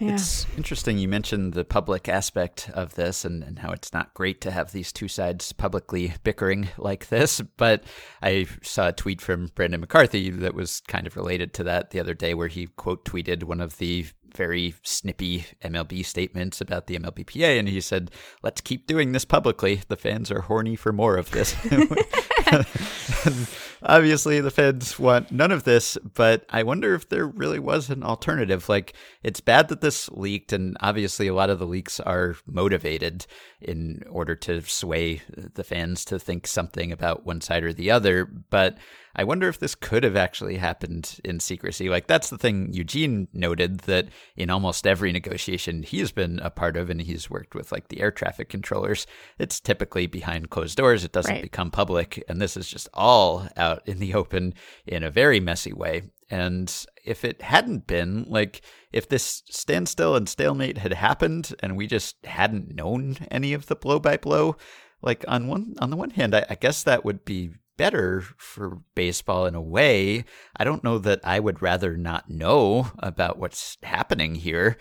[SPEAKER 2] Yeah. It's interesting you mentioned the public aspect of this and, and how it's not great to have these two sides publicly bickering like this. But I saw a tweet from Brandon McCarthy that was kind of related to that the other day, where he quote tweeted one of the very snippy MLB statements about the MLBPA, and he said, "Let's keep doing this publicly. The fans are horny for more of this." obviously, the fans want none of this, but I wonder if there really was an alternative. Like, it's bad that this leaked, and obviously, a lot of the leaks are motivated in order to sway the fans to think something about one side or the other, but I wonder if this could have actually happened in secrecy. Like, that's the thing Eugene noted that in almost every negotiation he has been a part of, and he's worked with like the air traffic controllers, it's typically behind closed doors. It doesn't right. become public. And this is just all out in the open in a very messy way. And if it hadn't been, like, if this standstill and stalemate had happened and we just hadn't known any of the blow by blow, like on one on the one hand, I, I guess that would be better for baseball in a way. I don't know that I would rather not know about what's happening here.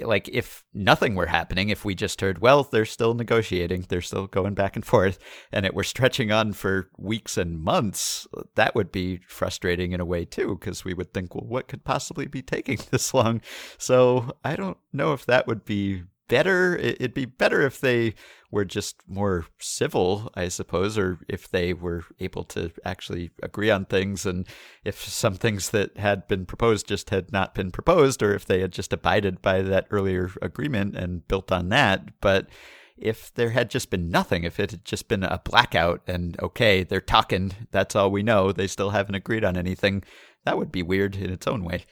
[SPEAKER 2] Like, if nothing were happening, if we just heard, well, they're still negotiating, they're still going back and forth, and it were stretching on for weeks and months, that would be frustrating in a way, too, because we would think, well, what could possibly be taking this long? So I don't know if that would be better. It'd be better if they were just more civil, I suppose, or if they were able to actually agree on things, and if some things that had been proposed just had not been proposed, or if they had just abided by that earlier agreement and built on that. But if there had just been nothing, if it had just been a blackout and okay, they're talking, that's all we know, they still haven't agreed on anything, that would be weird in its own way.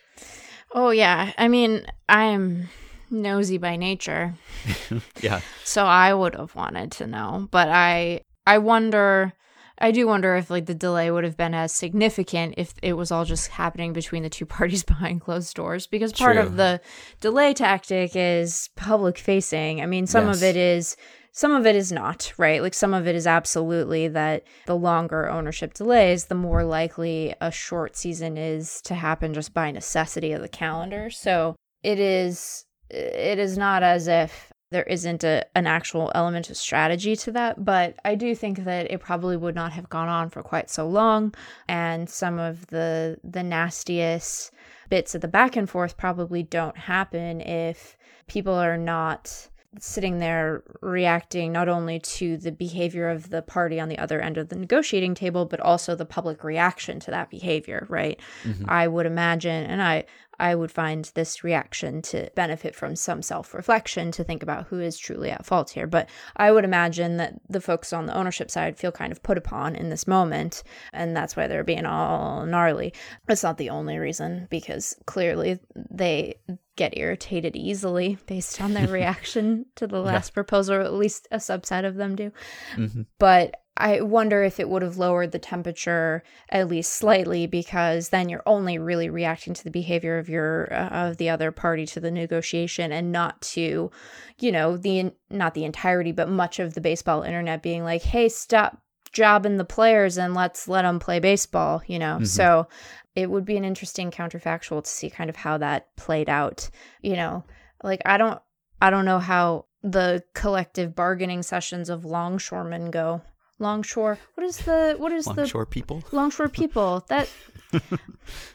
[SPEAKER 1] Oh, yeah. I mean, I'm nosy by nature.
[SPEAKER 2] yeah.
[SPEAKER 1] So I would have wanted to know, but I I wonder I do wonder if like the delay would have been as significant if it was all just happening between the two parties behind closed doors because part True. of the delay tactic is public facing. I mean, some yes. of it is some of it is not, right? Like some of it is absolutely that the longer ownership delays, the more likely a short season is to happen just by necessity of the calendar. So it is it is not as if there isn't a, an actual element of strategy to that, but I do think that it probably would not have gone on for quite so long, and some of the the nastiest bits of the back and forth probably don't happen if people are not sitting there reacting not only to the behavior of the party on the other end of the negotiating table but also the public reaction to that behavior right mm-hmm. i would imagine and i I would find this reaction to benefit from some self reflection to think about who is truly at fault here. But I would imagine that the folks on the ownership side feel kind of put upon in this moment, and that's why they're being all gnarly. It's not the only reason, because clearly they get irritated easily based on their reaction to the last yeah. proposal, or at least a subset of them do. Mm-hmm. But I wonder if it would have lowered the temperature at least slightly because then you're only really reacting to the behavior of your uh, of the other party to the negotiation and not to, you know, the not the entirety but much of the baseball internet being like, "Hey, stop jobbing the players and let's let them play baseball," you know. Mm-hmm. So it would be an interesting counterfactual to see kind of how that played out, you know. Like I don't I don't know how the collective bargaining sessions of longshoremen go. Longshore. What is the what is
[SPEAKER 2] Longshore
[SPEAKER 1] the longshore
[SPEAKER 2] people?
[SPEAKER 1] longshore people? That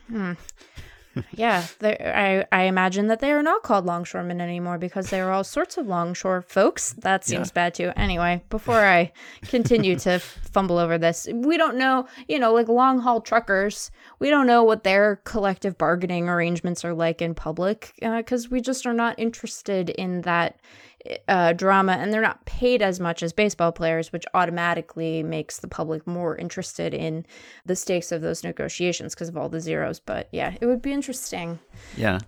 [SPEAKER 1] hmm. yeah, I I imagine that they are not called longshoremen anymore because they are all sorts of longshore folks. That seems
[SPEAKER 2] Yeah.
[SPEAKER 1] bad too. Anyway, before I continue to fumble over this, we don't know, you know, like long haul truckers. We don't know what their collective bargaining arrangements are like in public because we just are not interested in that uh, drama and they're not paid as much as baseball players, which automatically makes the public more interested in the stakes of those negotiations because of all the zeros. But yeah, it would be interesting.
[SPEAKER 2] Yeah.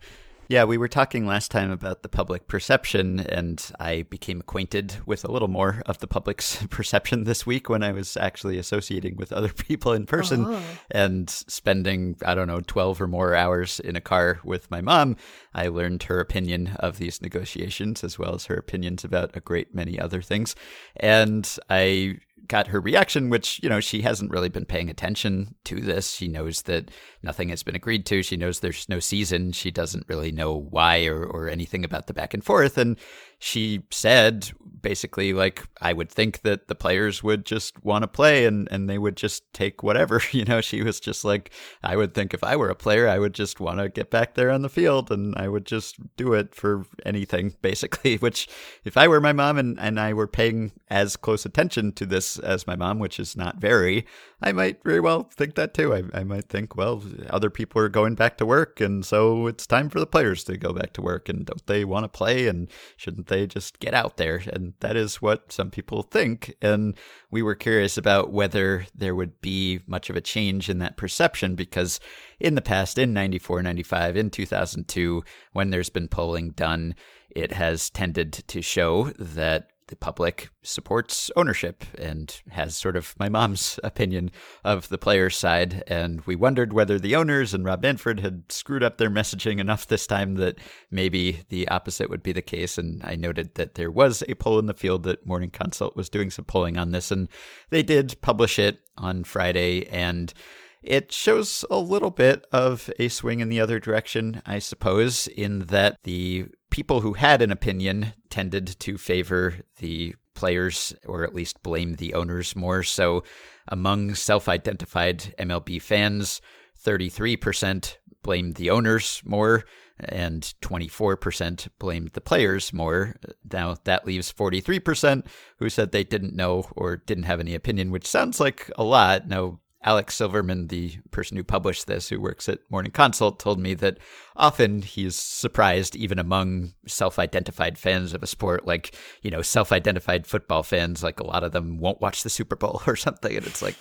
[SPEAKER 2] Yeah, we were talking last time about the public perception, and I became acquainted with a little more of the public's perception this week when I was actually associating with other people in person
[SPEAKER 1] Oh.
[SPEAKER 2] and spending, I don't know, 12 or more hours in a car with my mom. I learned her opinion of these negotiations as well as her opinions about a great many other things. And I got her reaction, which, you know, she hasn't really been paying attention to this. She knows that nothing has been agreed to. She knows there's no season. She doesn't really know why or, or anything about the back and forth. And she said basically, like, I would think that the players would just want to play and, and they would just take whatever. You know, she was just like, I would think if I were a player, I would just want to get back there on the field and I would just do it for anything, basically. Which, if I were my mom and, and I were paying as close attention to this as my mom, which is not very, I might very well think that too. I, I might think, well, other people are going back to work, and so it's time for the players to go back to work. And don't they want to play? And shouldn't they just get out there? And that is what some people think. And we were curious about whether there would be much of a change in that perception because in the past, in 94, 95, in 2002, when there's been polling done, it has tended to show that the public supports ownership and has sort of my mom's opinion of the players' side. And we wondered whether the owners and Rob Manfred had screwed up their messaging enough this time that maybe the opposite would be the case. And I noted that there was a poll in the field that Morning Consult was doing some polling on this, and they did publish it on Friday. And it shows a little bit of a swing in the other direction, I suppose, in that the people who had an opinion tended to favor the players or at least blame the owners more. So among self identified MLB fans, 33% blamed the owners more and 24% blamed the players more. Now that leaves 43% who said they didn't know or didn't have any opinion, which sounds like a lot. Now, Alex Silverman, the person who published this, who works at Morning Consult, told me that often he's surprised, even among self identified fans of a sport, like, you know, self identified football fans, like a lot of them won't watch the Super Bowl or something. And it's like,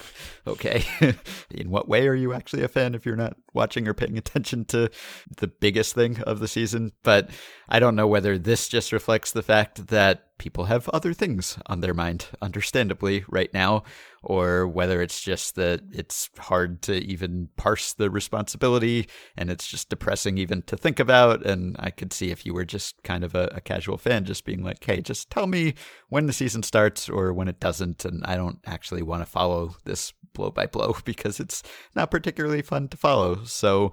[SPEAKER 2] okay, in what way are you actually a fan if you're not watching or paying attention to the biggest thing of the season? But I don't know whether this just reflects the fact that people have other things on their mind, understandably, right now, or whether it's just that it's hard to even parse the responsibility and it's just depressing even to think about. And I could see if you were just kind of a, a casual fan, just being like, hey, just tell me when the season starts or when it doesn't. And I don't actually want to follow this blow by blow because it's not particularly fun to follow. So,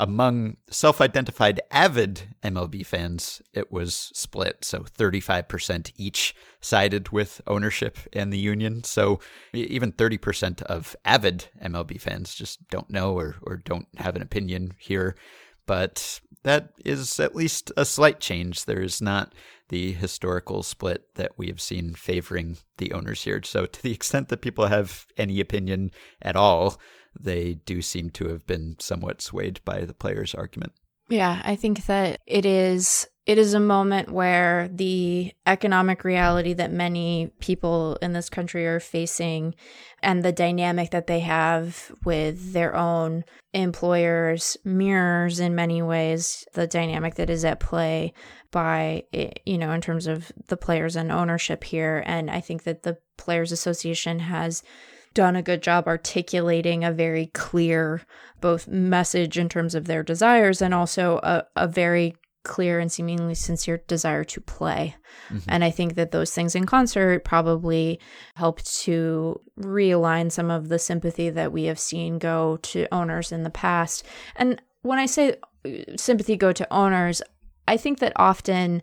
[SPEAKER 2] among self identified avid MLB fans, it was split. So 35% each sided with ownership and the union. So even 30% of avid MLB fans just don't know or, or don't have an opinion here. But that is at least a slight change. There is not the historical split that we have seen favoring the owners here. So, to the extent that people have any opinion at all, they do seem to have been somewhat swayed by the players' argument.
[SPEAKER 1] Yeah, I think that it is it is a moment where the economic reality that many people in this country are facing and the dynamic that they have with their own employers mirrors in many ways the dynamic that is at play by you know in terms of the players and ownership here. And I think that the players association has done a good job articulating a very clear both message in terms of their desires and also a, a very clear and seemingly sincere desire to play. And I think that those things in concert probably help to realign some of the sympathy that we have seen go to owners in the past. And when I say uh, sympathy go to owners, I think that often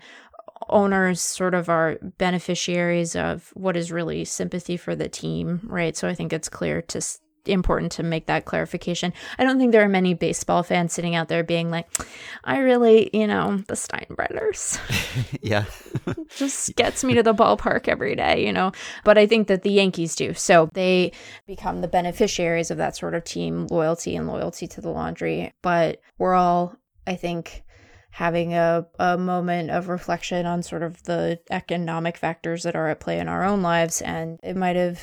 [SPEAKER 1] owners sort of are beneficiaries of what is really sympathy for the team, right? So I think it's clear to important to make that clarification. I don't think there are many baseball fans sitting out there being like, I really, you know, the Steinbrenners.
[SPEAKER 2] yeah.
[SPEAKER 1] just gets me to the ballpark every day, you know. But I think that the Yankees do. So they become the beneficiaries of that sort of team loyalty and loyalty to the laundry. But we're all, I think, having a, a moment of reflection on sort of the economic factors that are at play in our own lives. And it might have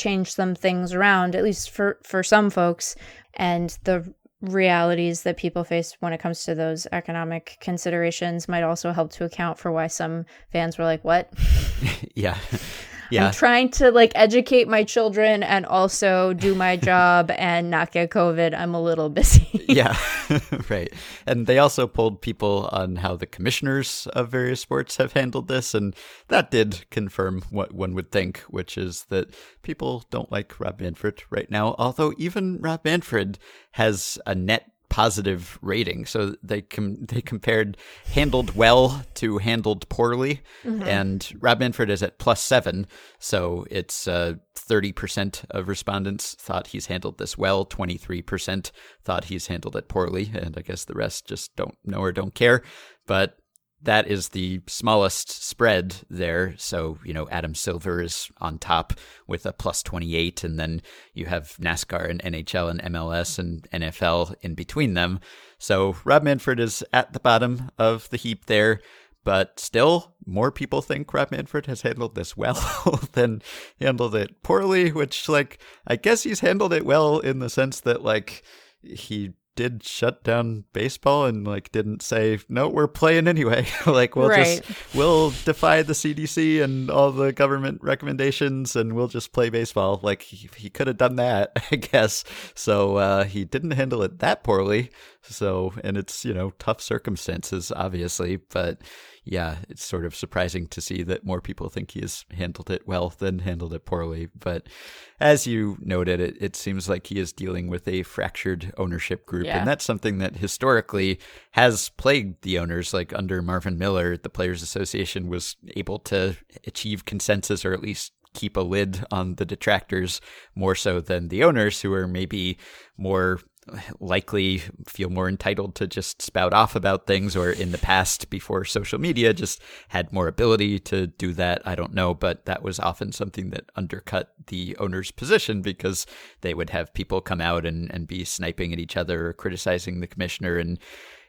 [SPEAKER 1] change some things around, at least for, for some folks, and the realities that people face when it comes to those economic considerations might also help to account for why some fans were like, What?
[SPEAKER 2] yeah. Yeah.
[SPEAKER 1] I'm trying to like educate my children and also do my job and not get COVID. I'm a little busy.
[SPEAKER 2] yeah. right. And they also pulled people on how the commissioners of various sports have handled this. And that did confirm what one would think, which is that people don't like Rob Manfred right now. Although even Rob Manfred has a net positive rating. So they com- they compared handled well to handled poorly, mm-hmm. and Rob Manfred is at plus seven. So it's uh, thirty percent of respondents thought he's handled this well, twenty three percent thought he's handled it poorly, and I guess the rest just don't know or don't care. But that is the smallest spread there. So, you know, Adam Silver is on top with a plus 28, and then you have NASCAR and NHL and MLS and NFL in between them. So, Rob Manfred is at the bottom of the heap there, but still, more people think Rob Manfred has handled this well than handled it poorly, which, like, I guess he's handled it well in the sense that, like, he did shut down baseball and like didn't say no we're playing anyway. Like we'll right. just we'll defy the cdc and all the government recommendations and we'll just play baseball. Like he, he could have done that i guess. So uh, he didn't handle it that poorly. So and it's you know tough circumstances obviously but yeah, it's sort of surprising to see that more people think he has handled it well than handled it poorly. But as you noted, it, it seems like he is dealing with a fractured ownership group. Yeah. And that's something that historically has plagued the owners. Like under Marvin Miller, the Players Association was able to achieve consensus or at least keep a lid on the detractors more so than the owners who are maybe more likely feel more entitled to just spout off about things or in the past before social media just had more ability to do that i don't know but that was often something that undercut the owner's position because they would have people come out and, and be sniping at each other or criticizing the commissioner and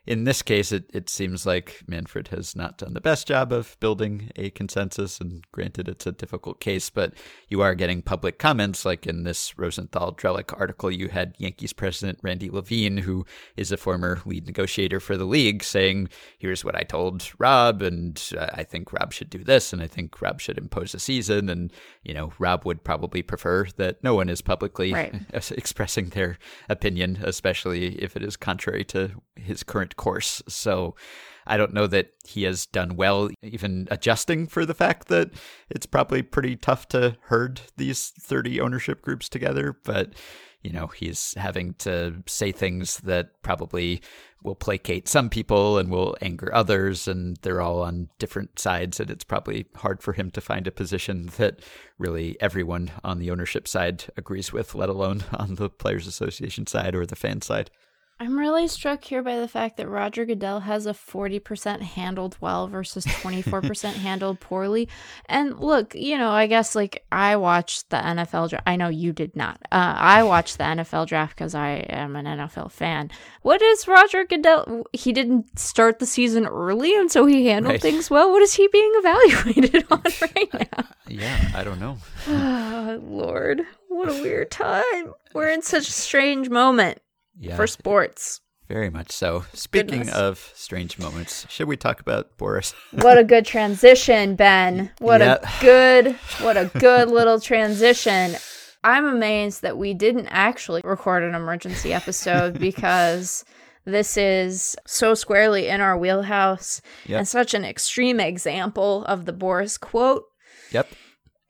[SPEAKER 2] in this case, it, it seems like Manfred has not done the best job of building a consensus. And granted, it's a difficult case, but you are getting public comments. Like in this Rosenthal Drellich article, you had Yankees president Randy Levine, who is a former lead negotiator for the league, saying, Here's what I told Rob, and uh, I think Rob should do this, and I think Rob should impose a season. And, you know, Rob would probably prefer that no one is publicly right. expressing their opinion, especially if it is contrary to his current course. So I don't know that he has done well even adjusting for the fact that it's probably pretty tough to herd these 30 ownership groups together, but you know, he's having to say things that probably will placate some people and will anger others, and they're all on different sides. And it's probably hard for him to find a position that really everyone on the ownership side agrees with, let alone on the Players Association side or the fan side.
[SPEAKER 1] I'm really struck here by the fact that Roger Goodell has a 40% handled well versus 24% handled poorly. And look, you know, I guess like I watched the NFL draft. I know you did not. Uh, I watched the NFL draft because I am an NFL fan. What is Roger Goodell? He didn't start the season early, and so he handled right. things well. What is he being evaluated on right now?
[SPEAKER 2] yeah, I don't know.
[SPEAKER 1] oh, Lord, what a weird time. We're in such a strange moment yeah, for sports.
[SPEAKER 2] Very much so. Speaking Goodness. of strange moments, should we talk about Boras?
[SPEAKER 1] what a good transition, Ben. What a good what a good little transition. I'm amazed that we didn't actually record an emergency episode because this is so squarely in our wheelhouse yep. and such an extreme example of the Boras quote.
[SPEAKER 2] Yep.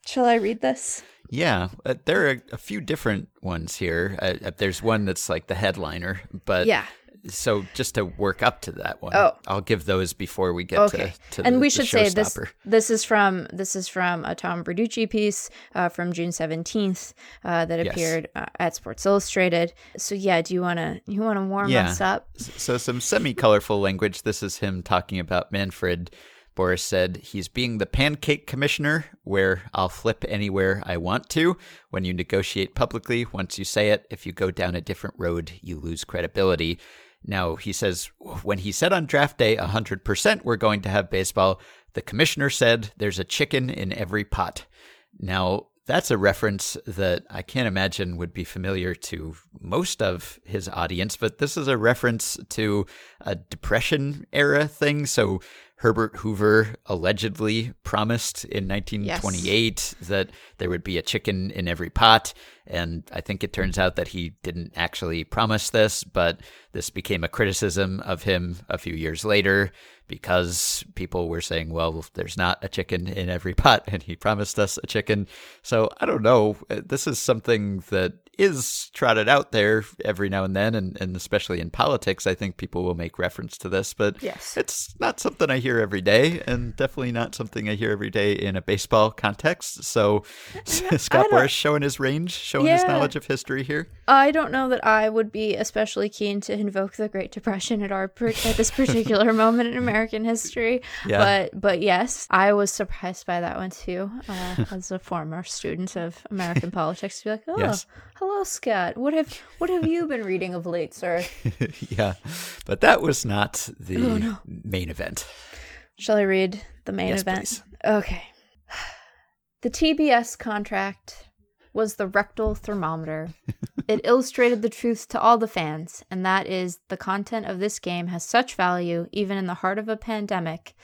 [SPEAKER 1] Shall I read this?
[SPEAKER 2] Yeah, uh, there are a few different ones here. Uh, uh, there's one that's like the headliner, but
[SPEAKER 1] yeah.
[SPEAKER 2] so just to work up to that one,
[SPEAKER 1] Oh.
[SPEAKER 2] I'll give those before we get
[SPEAKER 1] Okay,
[SPEAKER 2] to, to
[SPEAKER 1] and
[SPEAKER 2] the,
[SPEAKER 1] we should say this. This is from this is from a Tom Verducci piece uh, from June seventeenth uh, that
[SPEAKER 2] Yes.
[SPEAKER 1] appeared uh, at Sports Illustrated. So yeah, do you want to you want to warm
[SPEAKER 2] Yeah.
[SPEAKER 1] us up?
[SPEAKER 2] So some semi-colorful language. This is him talking about Manfred. Boras said he's being the pancake commissioner, where I'll flip anywhere I want to. When you negotiate publicly, once you say it, if you go down a different road, you lose credibility. Now, he says when he said on draft day 100% we're going to have baseball, the commissioner said there's a chicken in every pot. Now, that's a reference that I can't imagine would be familiar to most of his audience, but this is a reference to a Depression era thing. So Herbert Hoover allegedly promised in 1928 that there would be a chicken in every pot. And I think it turns out that he didn't actually promise this, but this became a criticism of him a few years later because people were saying, well, there's not a chicken in every pot, and he promised us a chicken. So I don't know. This is something that is trotted out there every now and then, and, and especially in politics, I think people will make reference to this, but
[SPEAKER 1] Yes.
[SPEAKER 2] it's not something I hear every day, and definitely not something I hear every day in a baseball context. So Scott Boras showing his range, showing his knowledge of history here.
[SPEAKER 1] I don't know that I would be especially keen to invoke the Great Depression at our at this particular moment in American history.
[SPEAKER 2] Yeah.
[SPEAKER 1] But but yes, I was surprised by that one too. Uh, as a former student of American politics, to be like, oh,
[SPEAKER 2] Yes.
[SPEAKER 1] Hello, Scott. What have what have you been reading of late, sir?
[SPEAKER 2] yeah, but that was not the
[SPEAKER 1] Oh, no.
[SPEAKER 2] main event.
[SPEAKER 1] Shall I read the main
[SPEAKER 2] Yes,
[SPEAKER 1] event?
[SPEAKER 2] please.
[SPEAKER 1] Okay. The TBS contract was the rectal thermometer. it illustrated the truth to all the fans, and that is the content of this game has such value, even in the heart of a pandemic,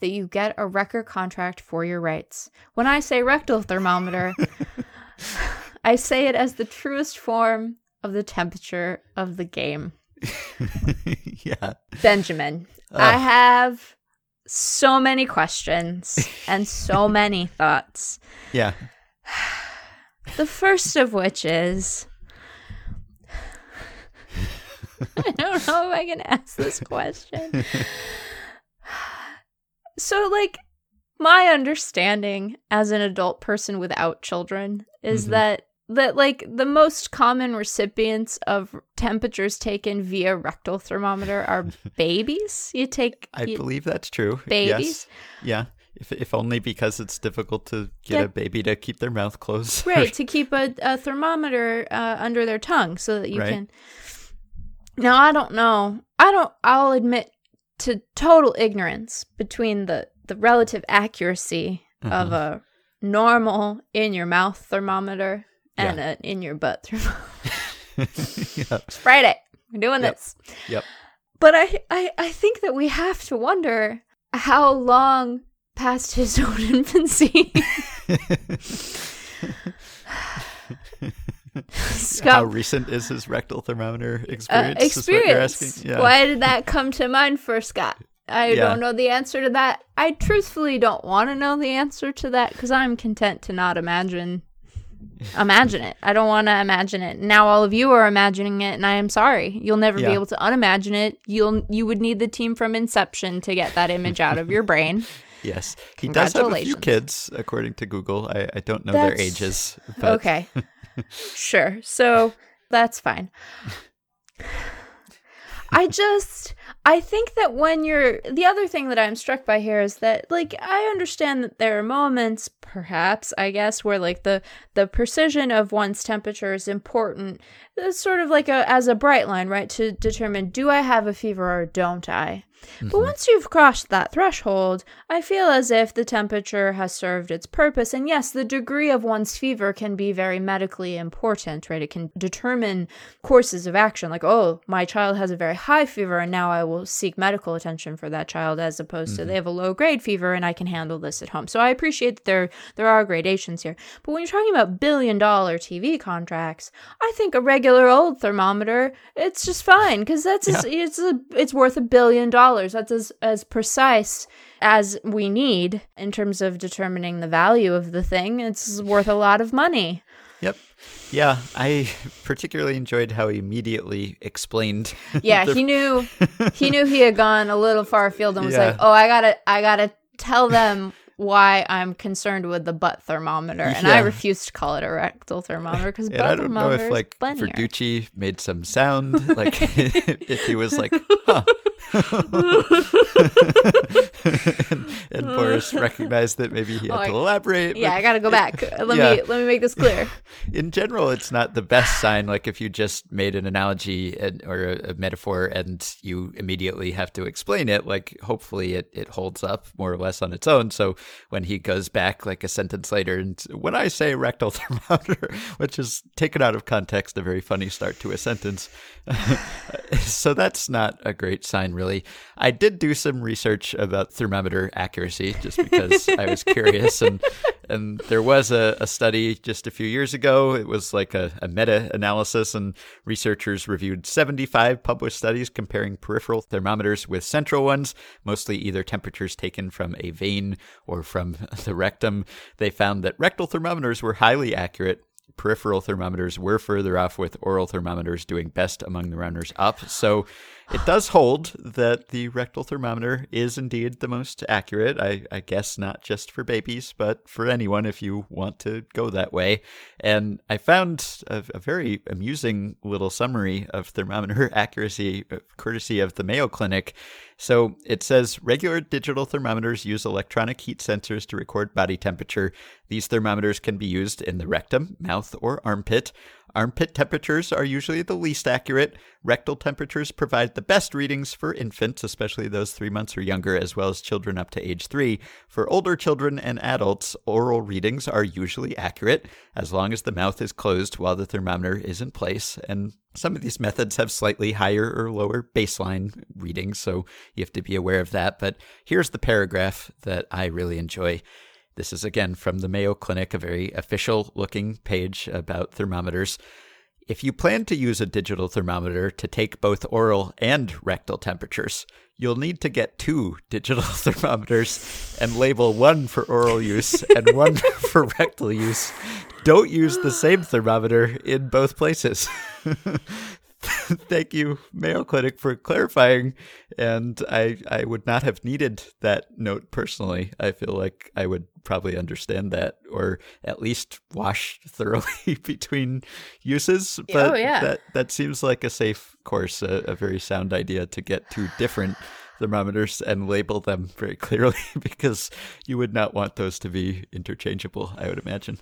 [SPEAKER 1] that you get a record contract for your rights. When I say rectal thermometer, I say it as the truest form of the temperature of the game.
[SPEAKER 2] yeah.
[SPEAKER 1] Benjamin, I have so many questions and so many thoughts.
[SPEAKER 2] Yeah.
[SPEAKER 1] The first of which is I don't know if I can ask this question. So, like, my understanding as an adult person without children is
[SPEAKER 2] Mhm.
[SPEAKER 1] that that like the most common recipients of temperatures taken via rectal thermometer are babies. You take
[SPEAKER 2] I
[SPEAKER 1] you-
[SPEAKER 2] believe that's true.
[SPEAKER 1] Babies?
[SPEAKER 2] Yes. Yeah. If, if only because it's difficult to get a baby to keep their mouth closed.
[SPEAKER 1] right to keep a, a thermometer uh, under their tongue so that you
[SPEAKER 2] Right.
[SPEAKER 1] can now i don't know i don't i'll admit to total ignorance between the the relative accuracy of
[SPEAKER 2] Uh-huh.
[SPEAKER 1] a normal in your mouth thermometer and an in your butt thermometer
[SPEAKER 2] yeah.
[SPEAKER 1] it's friday we're doing
[SPEAKER 2] Yep.
[SPEAKER 1] this
[SPEAKER 2] Yep.
[SPEAKER 1] but I, I i think that we have to wonder how long past his own infancy Scott
[SPEAKER 2] How recent is his rectal thermometer
[SPEAKER 1] uh,
[SPEAKER 2] experience? is what you're
[SPEAKER 1] experience.
[SPEAKER 2] asking? Yeah.
[SPEAKER 1] Why did that come to mind for Scott? I
[SPEAKER 2] Yeah.
[SPEAKER 1] don't know the answer to that. I truthfully don't want to know the answer to that because I'm content to not imagine imagine it. I don't want to imagine it. Now all of you are imagining it, and I am sorry. You'll never
[SPEAKER 2] Yeah.
[SPEAKER 1] be able to unimagine it. You'll you would need the team from Inception to get that image out of your brain.
[SPEAKER 2] Yes. He does have a few kids, according to Google. I, I don't know their ages. But
[SPEAKER 1] Okay. sure. So that's fine. I just I think that when you're the other thing that I'm struck by here is that like I understand that there are moments perhaps I guess where like the the precision of one's temperature is important. It's sort of like a as a bright line, right? To determine do I have a fever or don't I? But mm-hmm. once you've crossed that threshold, I feel as if the temperature has served its purpose. And yes, the degree of one's fever can be very medically important, right? It can determine courses of action, like, oh, my child has a very high fever, and now I will seek medical attention for that child, as opposed to mm-hmm. they have a low grade fever and I can handle this at home. So I appreciate that there there are gradations here. But when you're talking about billion dollar TV contracts, I think a regular old thermometer, it's just fine because that's as, it's a, it's worth a billion dollars. That's as as precise as we need in terms of determining the value of the thing. It's worth a lot of money.
[SPEAKER 2] Yep. Yeah, I particularly enjoyed how he immediately explained.
[SPEAKER 1] Yeah,
[SPEAKER 2] the-
[SPEAKER 1] he knew he knew he had gone a little far afield and was
[SPEAKER 2] Yeah.
[SPEAKER 1] like, "Oh, I gotta, I gotta tell them why I'm concerned with the butt thermometer," and I refuse to call it a rectal thermometer because butt
[SPEAKER 2] I don't know if like. Verducci made some sound, like if he was like, huh. And, and Boras recognized that maybe he had
[SPEAKER 1] Oh,
[SPEAKER 2] to elaborate.
[SPEAKER 1] yeah, I gotta go back. Let
[SPEAKER 2] Yeah.
[SPEAKER 1] me let me make this clear.
[SPEAKER 2] in general, it's not the best sign. Like if you just made an analogy and, or a, a metaphor and you immediately have to explain it, like hopefully it, it holds up more or less on its own. So when he goes back like a sentence later, and when I say rectal thermometer, which is taken out of context, a very funny start to a sentence. so that's not a great sign, really. I did do some research about thermometer accuracy just because I was curious and and there was a, a study just a few years ago. It was like a, a meta analysis, and researchers reviewed 75 published studies comparing peripheral thermometers with central ones, mostly either temperatures taken from a vein or from the rectum. They found that rectal thermometers were highly accurate. Peripheral thermometers were further off, with oral thermometers doing best among the runners up. So it does hold that the rectal thermometer is indeed the most accurate. I, I guess not just for babies, but for anyone if you want to go that way. And I found a, a very amusing little summary of thermometer accuracy, uh, courtesy of the Mayo Clinic. So it says regular digital thermometers use electronic heat sensors to record body temperature. These thermometers can be used in the rectum, mouth, or armpit. Armpit temperatures are usually the least accurate. Rectal temperatures provide the best readings for infants, especially those three months or younger, as well as children up to age three. For older children and adults, oral readings are usually accurate as long as the mouth is closed while the thermometer is in place. And some of these methods have slightly higher or lower baseline readings, so you have to be aware of that. But here's the paragraph that I really enjoy. This is again from the Mayo Clinic, a very official looking page about thermometers. If you plan to use a digital thermometer to take both oral and rectal temperatures, you'll need to get two digital thermometers and label one for oral use and one for rectal use. Don't use the same thermometer in both places. Thank you, Mayo Clinic, for clarifying. And I, I would not have needed that note personally. I feel like I would probably understand that, or at least wash thoroughly between uses. Oh, but
[SPEAKER 1] Oh, yeah.
[SPEAKER 2] that that seems like a safe course, a, a very sound idea to get two different thermometers and label them very clearly, because you would not want those to be interchangeable. I would imagine.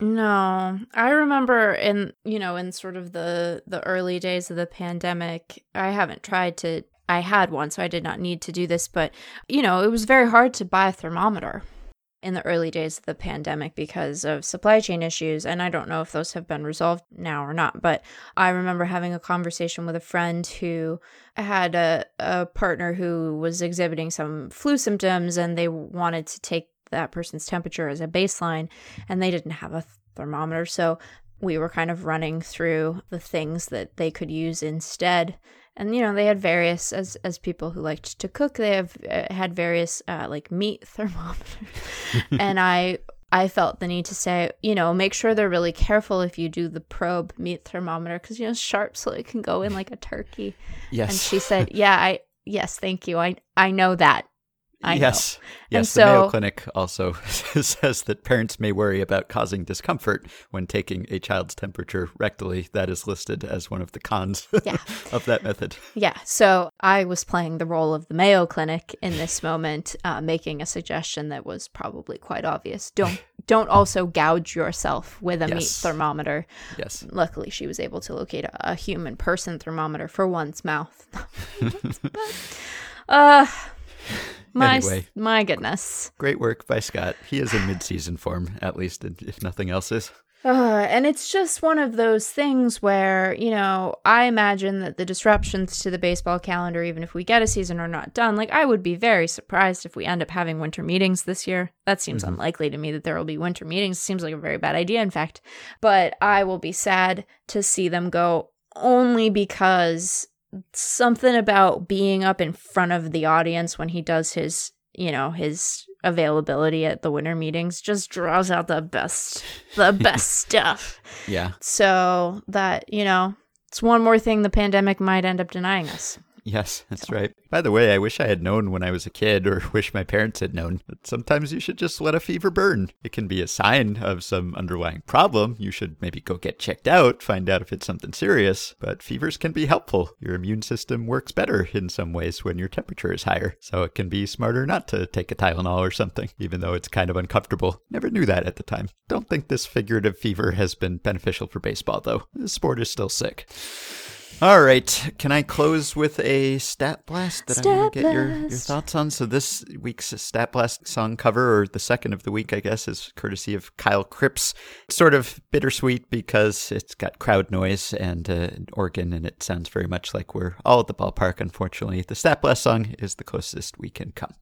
[SPEAKER 1] No, I remember in you know in sort of the the early days of the pandemic, I haven't tried to. I had one, so I did not need to do this, but you know it was very hard to buy a thermometer in the early days of the pandemic because of supply chain issues, and I don't know if those have been resolved now or not. But I remember having a conversation with a friend who had a a partner who was exhibiting some flu symptoms, and they wanted to take that person's temperature as a baseline and they didn't have a thermometer. So we were kind of running through the things that they could use instead. And you know, they had various as as people who liked to cook, they have uh, had various uh, like meat thermometers. and I I felt the need to say, you know, make sure they're really careful if you do the probe meat thermometer because you know, sharp so it can go in like a turkey.
[SPEAKER 2] Yes.
[SPEAKER 1] And she said, "Yeah, I yes, thank you. I I know that. I know."
[SPEAKER 2] yes,
[SPEAKER 1] And
[SPEAKER 2] yes. the Mayo Clinic also says that parents may worry about causing discomfort when taking a child's temperature rectally. That is listed as one of the cons
[SPEAKER 1] Yeah.
[SPEAKER 2] of that method.
[SPEAKER 1] Yeah, so I was playing the role of the Mayo Clinic in this moment, uh, making a suggestion that was probably quite obvious. Don't don't also gouge yourself with a meat thermometer.
[SPEAKER 2] Yes.
[SPEAKER 1] Luckily, she was able to locate a, a human person thermometer for one's mouth. uh, my
[SPEAKER 2] Anyway.
[SPEAKER 1] my goodness.
[SPEAKER 2] Great work by Scott. He is in mid-season form, at least if nothing else is.
[SPEAKER 1] Uh, and it's just one of those things where, you know, I imagine that the disruptions to the baseball calendar, even if we get a season, are not done. Like, I would be very surprised if we end up having winter meetings this year. That seems unlikely to me that there will be winter meetings. Seems like a very bad idea, in fact. But I will be sad to see them go only because something about being up in front of the audience when he does his you know, his availability at the winter meetings just draws out the best the best stuff.
[SPEAKER 2] Yeah.
[SPEAKER 1] So that, you know, it's one more thing the pandemic might end up denying us.
[SPEAKER 2] Yes, that's right. By the way, I wish I had known when I was a kid, or wish my parents had known, that sometimes you should just let a fever burn. It can be a sign of some underlying problem. You should maybe go get checked out, find out if it's something serious. But fevers can be helpful. Your immune system works better in some ways when your temperature is higher. So it can be smarter not to take a Tylenol or something, even though it's kind of uncomfortable. Never knew that at the time. Don't think this figurative fever has been beneficial for baseball, though. The sport is still sick. All right. Can I close with a stat blast that
[SPEAKER 1] Stat
[SPEAKER 2] I want to get your, your thoughts on? So this week's stat blast song cover, or the second of the week, I guess, is courtesy of Kyle Cripps. It's sort of bittersweet because it's got crowd noise and uh, an organ, and it sounds very much like we're all at the ballpark. Unfortunately, the stat blast song is the closest we can come.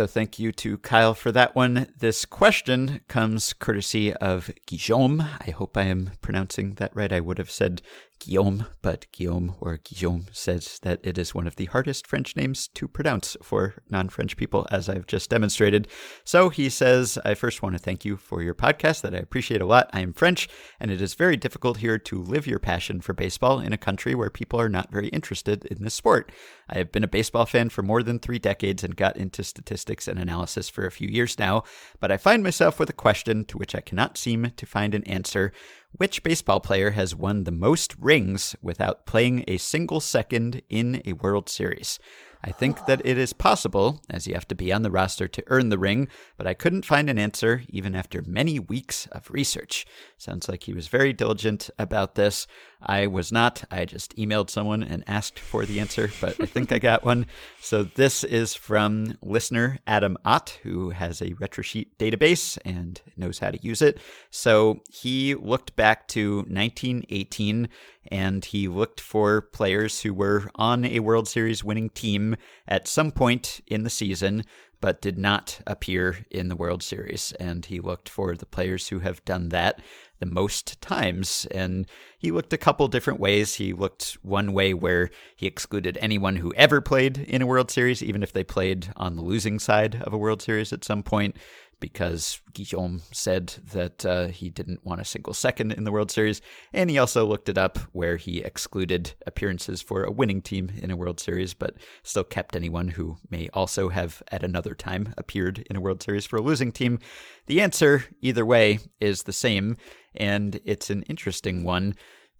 [SPEAKER 2] So thank you to Kyle for that one. This question comes courtesy of Guillaume. I hope I am pronouncing that right. I would have said Guillaume, but Guillaume or Guillaume says that it is one of the hardest French names to pronounce for non French people, as I've just demonstrated. So he says, I first want to thank you for your podcast that I appreciate a lot. I am French, and it is very difficult here to live your passion for baseball in a country where people are not very interested in this sport. I have been a baseball fan for more than three decades and got into statistics and analysis for a few years now, but I find myself with a question to which I cannot seem to find an answer. Which baseball player has won the most rings without playing a single second in a World Series? I think that it is possible, as you have to be on the roster to earn the ring, but I couldn't find an answer even after many weeks of research. Sounds like he was very diligent about this. I was not. I just emailed someone and asked for the answer, but I think I got one. So this is from listener Adam Ott, who has a RetroSheet database and knows how to use it. So he looked back to 1918 and he looked for players who were on a World Series winning team at some point in the season but did not appear in the World Series. And he looked for the players who have done that the most times. And he looked a couple different ways. He looked one way where he excluded anyone who ever played in a World Series, even if they played on the losing side of a World Series at some point. Because Guillaume said that uh, he didn't want a single second in the World Series. And he also looked it up where he excluded appearances for a winning team in a World Series, but still kept anyone who may also have at another time appeared in a World Series for a losing team. The answer, either way, is the same, and it's an interesting one.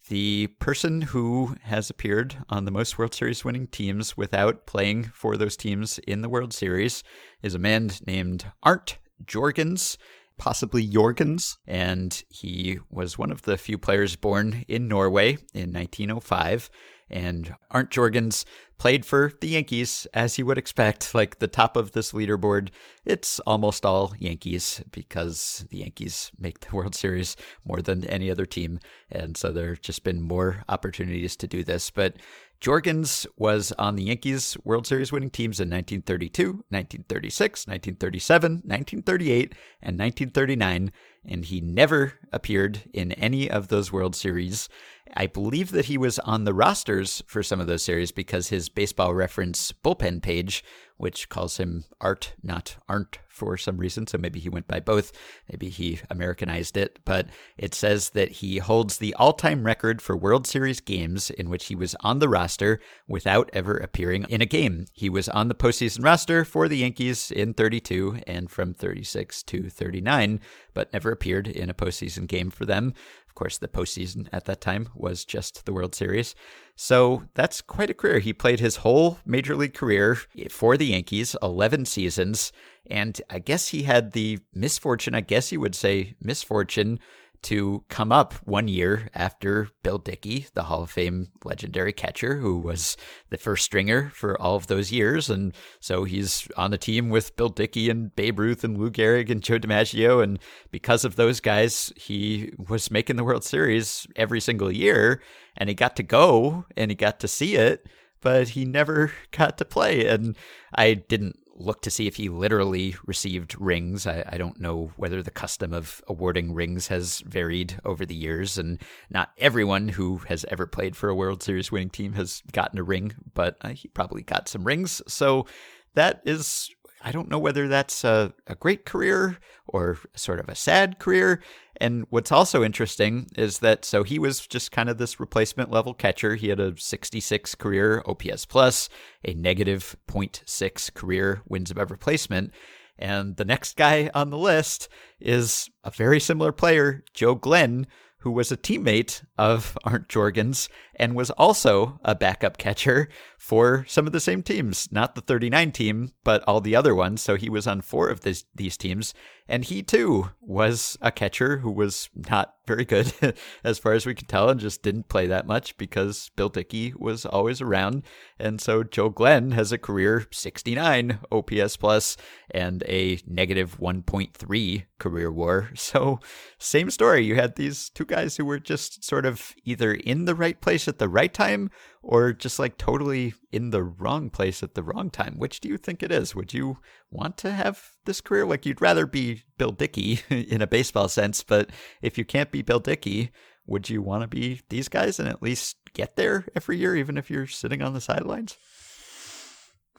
[SPEAKER 2] The person who has appeared on the most World Series winning teams without playing for those teams in the World Series is a man named Arndt Jorgens, possibly Jorgens, and he was one of the few players born in Norway in 1905. And Arndt Jorgens played for the Yankees, as you would expect. Like the top of this leaderboard, it's almost all Yankees because the Yankees make the World Series more than any other team. And so there have just been more opportunities to do this. But Jorgens was on the Yankees World Series winning teams in 1932, 1936, 1937, 1938, and 1939, and he never appeared in any of those World Series. I believe that he was on the rosters for some of those series because his baseball reference bullpen page, which calls him Art, not Arndt for some reason. So maybe he went by both. Maybe he Americanized it. But it says that he holds the all time record for World Series games in which he was on the roster without ever appearing in a game. He was on the postseason roster for the Yankees in 32 and from 36 to 39, but never appeared in a postseason game for them. Of course, the postseason at that time was just the World Series. So that's quite a career. He played his whole major league career for the Yankees, 11 seasons. And I guess he had the misfortune, I guess you would say misfortune, to come up one year after Bill Dickey, the Hall of Fame legendary catcher, who was the first stringer for all of those years. And so he's on the team with Bill Dickey and Babe Ruth and Lou Gehrig and Joe DiMaggio. And because of those guys, he was making the World Series every single year. And he got to go and he got to see it, but he never got to play. And I didn't look to see if he literally received rings. I, I, don't know whether the custom of awarding rings has varied over the years, and not everyone who has ever played for a World Series winning team has gotten a ring, but uh, he probably got some rings. So that is I don't know whether that's a, a great career or sort of a sad career. And what's also interesting is that so he was just kind of this replacement level catcher. He had a 66 career OPS plus, a negative 0.6 career wins above replacement. And the next guy on the list is a very similar player, Joe Glenn, who was a teammate of Arndt Jorgens and was also a backup catcher for some of the same teams, not the 39 team, but all the other ones. So he was on four of this, these teams. And he too was a catcher who was not very good as far as we could tell and just didn't play that much because Bill Dickey was always around. And so Joe Glenn has a career 69 OPS plus and a negative 1.3 career war. So same story. You had these two guys who were just sort of either in the right place at the right time or just like totally in the wrong place at the wrong time. Which do you think it is? Would you want to have this career? Like you'd rather be Bill Dickey in a baseball sense, but if you can't be Bill Dickey, would you want to be these guys and at least get there every year, even if you're sitting on the sidelines?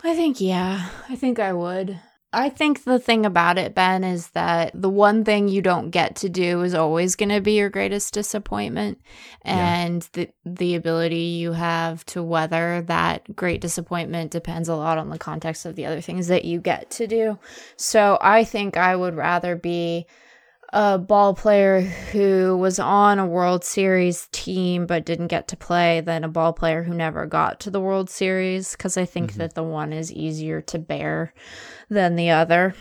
[SPEAKER 1] I think, yeah, I think I would. I think the thing about it, Ben, is that the one thing you don't get to do is always going to be your greatest disappointment. And yeah. the, the ability you have to weather that great disappointment depends a lot on the context of the other things that you get to do. So I think I would rather be a ball player who was on a World Series team but didn't get to play than a ball player who never got to the World Series because I think mm-hmm. that the one is easier to bear than the other.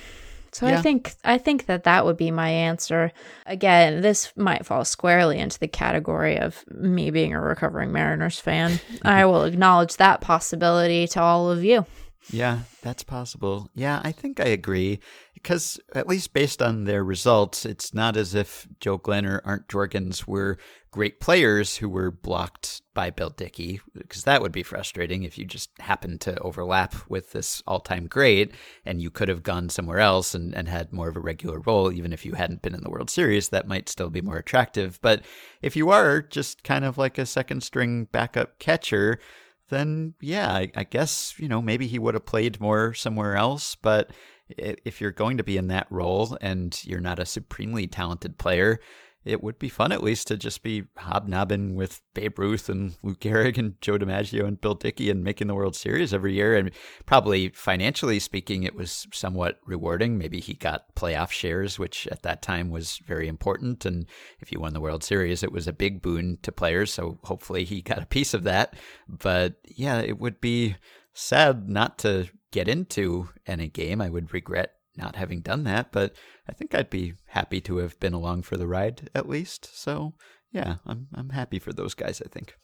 [SPEAKER 1] So yeah. I think I think that that would be my answer. Again, this might fall squarely into the category of me being a recovering Mariners fan. I will acknowledge that possibility to all of you.
[SPEAKER 2] Yeah, that's possible. Yeah, I think I agree because at least based on their results, it's not as if Joe Glenn or Arndt Jorgens were great players who were blocked by Bill Dickey, because that would be frustrating if you just happened to overlap with this all-time great and you could have gone somewhere else and, and had more of a regular role, even if you hadn't been in the World Series, that might still be more attractive. But if you are just kind of like a second string backup catcher, then yeah, I, I guess, you know, maybe he would have played more somewhere else. But if you're going to be in that role and you're not a supremely talented player, it would be fun at least to just be hobnobbing with Babe Ruth and Lou Gehrig and Joe DiMaggio and Bill Dickey and making the World Series every year. And probably financially speaking, it was somewhat rewarding. Maybe he got playoff shares, which at that time was very important. And if you won the World Series, it was a big boon to players. So hopefully he got a piece of that. But yeah, it would be sad not to get into any game. I would regret not having done that, but I think I'd be happy to have been along for the ride at least. So yeah, I'm I'm happy for those guys. I think.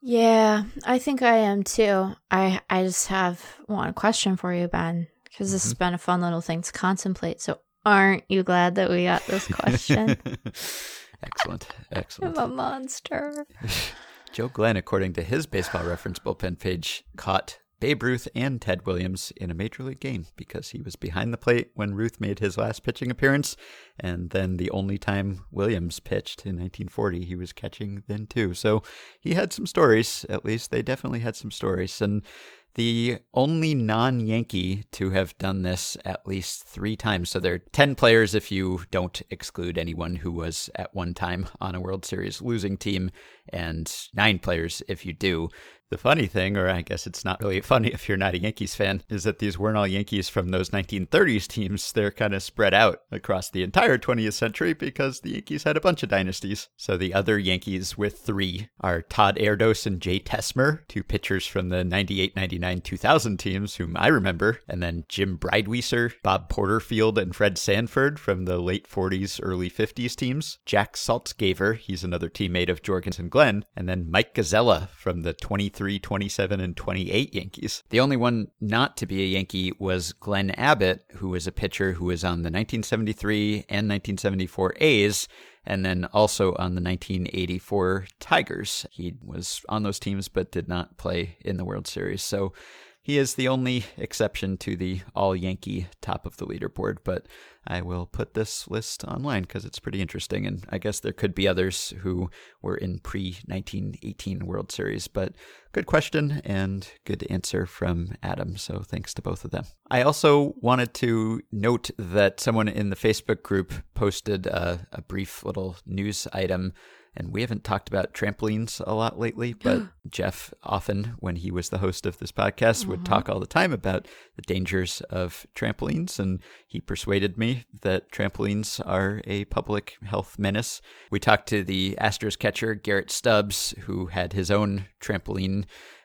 [SPEAKER 1] Yeah, I think I am too. I I just have one question for you, Ben, because this mm-hmm. has been a fun little thing to contemplate. So, aren't you glad that we got this question?
[SPEAKER 2] excellent, excellent.
[SPEAKER 1] I'm a monster.
[SPEAKER 2] Joe Glenn, according to his baseball reference bullpen page, caught Babe Ruth and Ted Williams in a major league game because he was behind the plate when Ruth made his last pitching appearance. And then the only time Williams pitched in 1940, he was catching then too. So he had some stories, at least. They definitely had some stories. And the only non Yankee to have done this at least three times. So there are 10 players if you don't exclude anyone who was at one time on a World Series losing team, and nine players if you do. The funny thing, or I guess it's not really funny if you're not a Yankees fan, is that these weren't all Yankees from those 1930s teams. They're kind of spread out across the entire 20th century because the Yankees had a bunch of dynasties. So the other Yankees with three are Todd Erdos and Jay Tessmer, two pitchers from the 98, 99, 2000 teams, whom I remember, and then Jim Brideweser, Bob Porterfield, and Fred Sanford from the late 40s, early 50s teams, Jack Saltzgaver, he's another teammate of Jorgensen Glenn, and then Mike Gazella from the 23 23, 27, and 28 Yankees. The only one not to be a Yankee was Glenn Abbott, who was a pitcher who was on the 1973 and 1974 A's and then also on the 1984 Tigers. He was on those teams but did not play in the World Series. So he is the only exception to the all Yankee top of the leaderboard, but I will put this list online because it's pretty interesting. And I guess there could be others who were in pre 1918 World Series, but good question and good answer from Adam. So thanks to both of them. I also wanted to note that someone in the Facebook group posted a, a brief little news item and we haven't talked about trampolines a lot lately, but Jeff often, when he was the host of this podcast, would talk all the time about the dangers of trampolines. And he persuaded me that trampolines are a public health menace. We talked to the Astros catcher, Garrett Stubbs, who had his own trampoline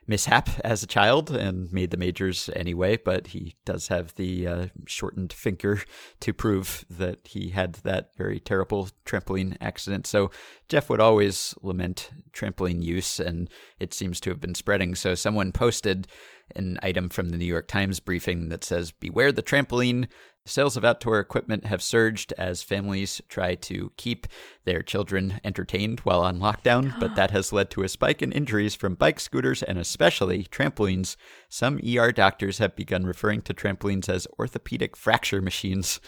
[SPEAKER 2] mishap as a child and made the majors anyway, but he does have the uh, shortened finger to prove that he had that very terrible trampoline accident. So Jeff would always lament trampoline use, and it seems to have been spreading. So someone posted an item from the New York Times briefing that says, Beware the trampoline. Sales of outdoor equipment have surged as families try to keep their children entertained while on lockdown, but that has led to a spike in injuries from bike scooters and especially trampolines. Some ER doctors have begun referring to trampolines as orthopedic fracture machines.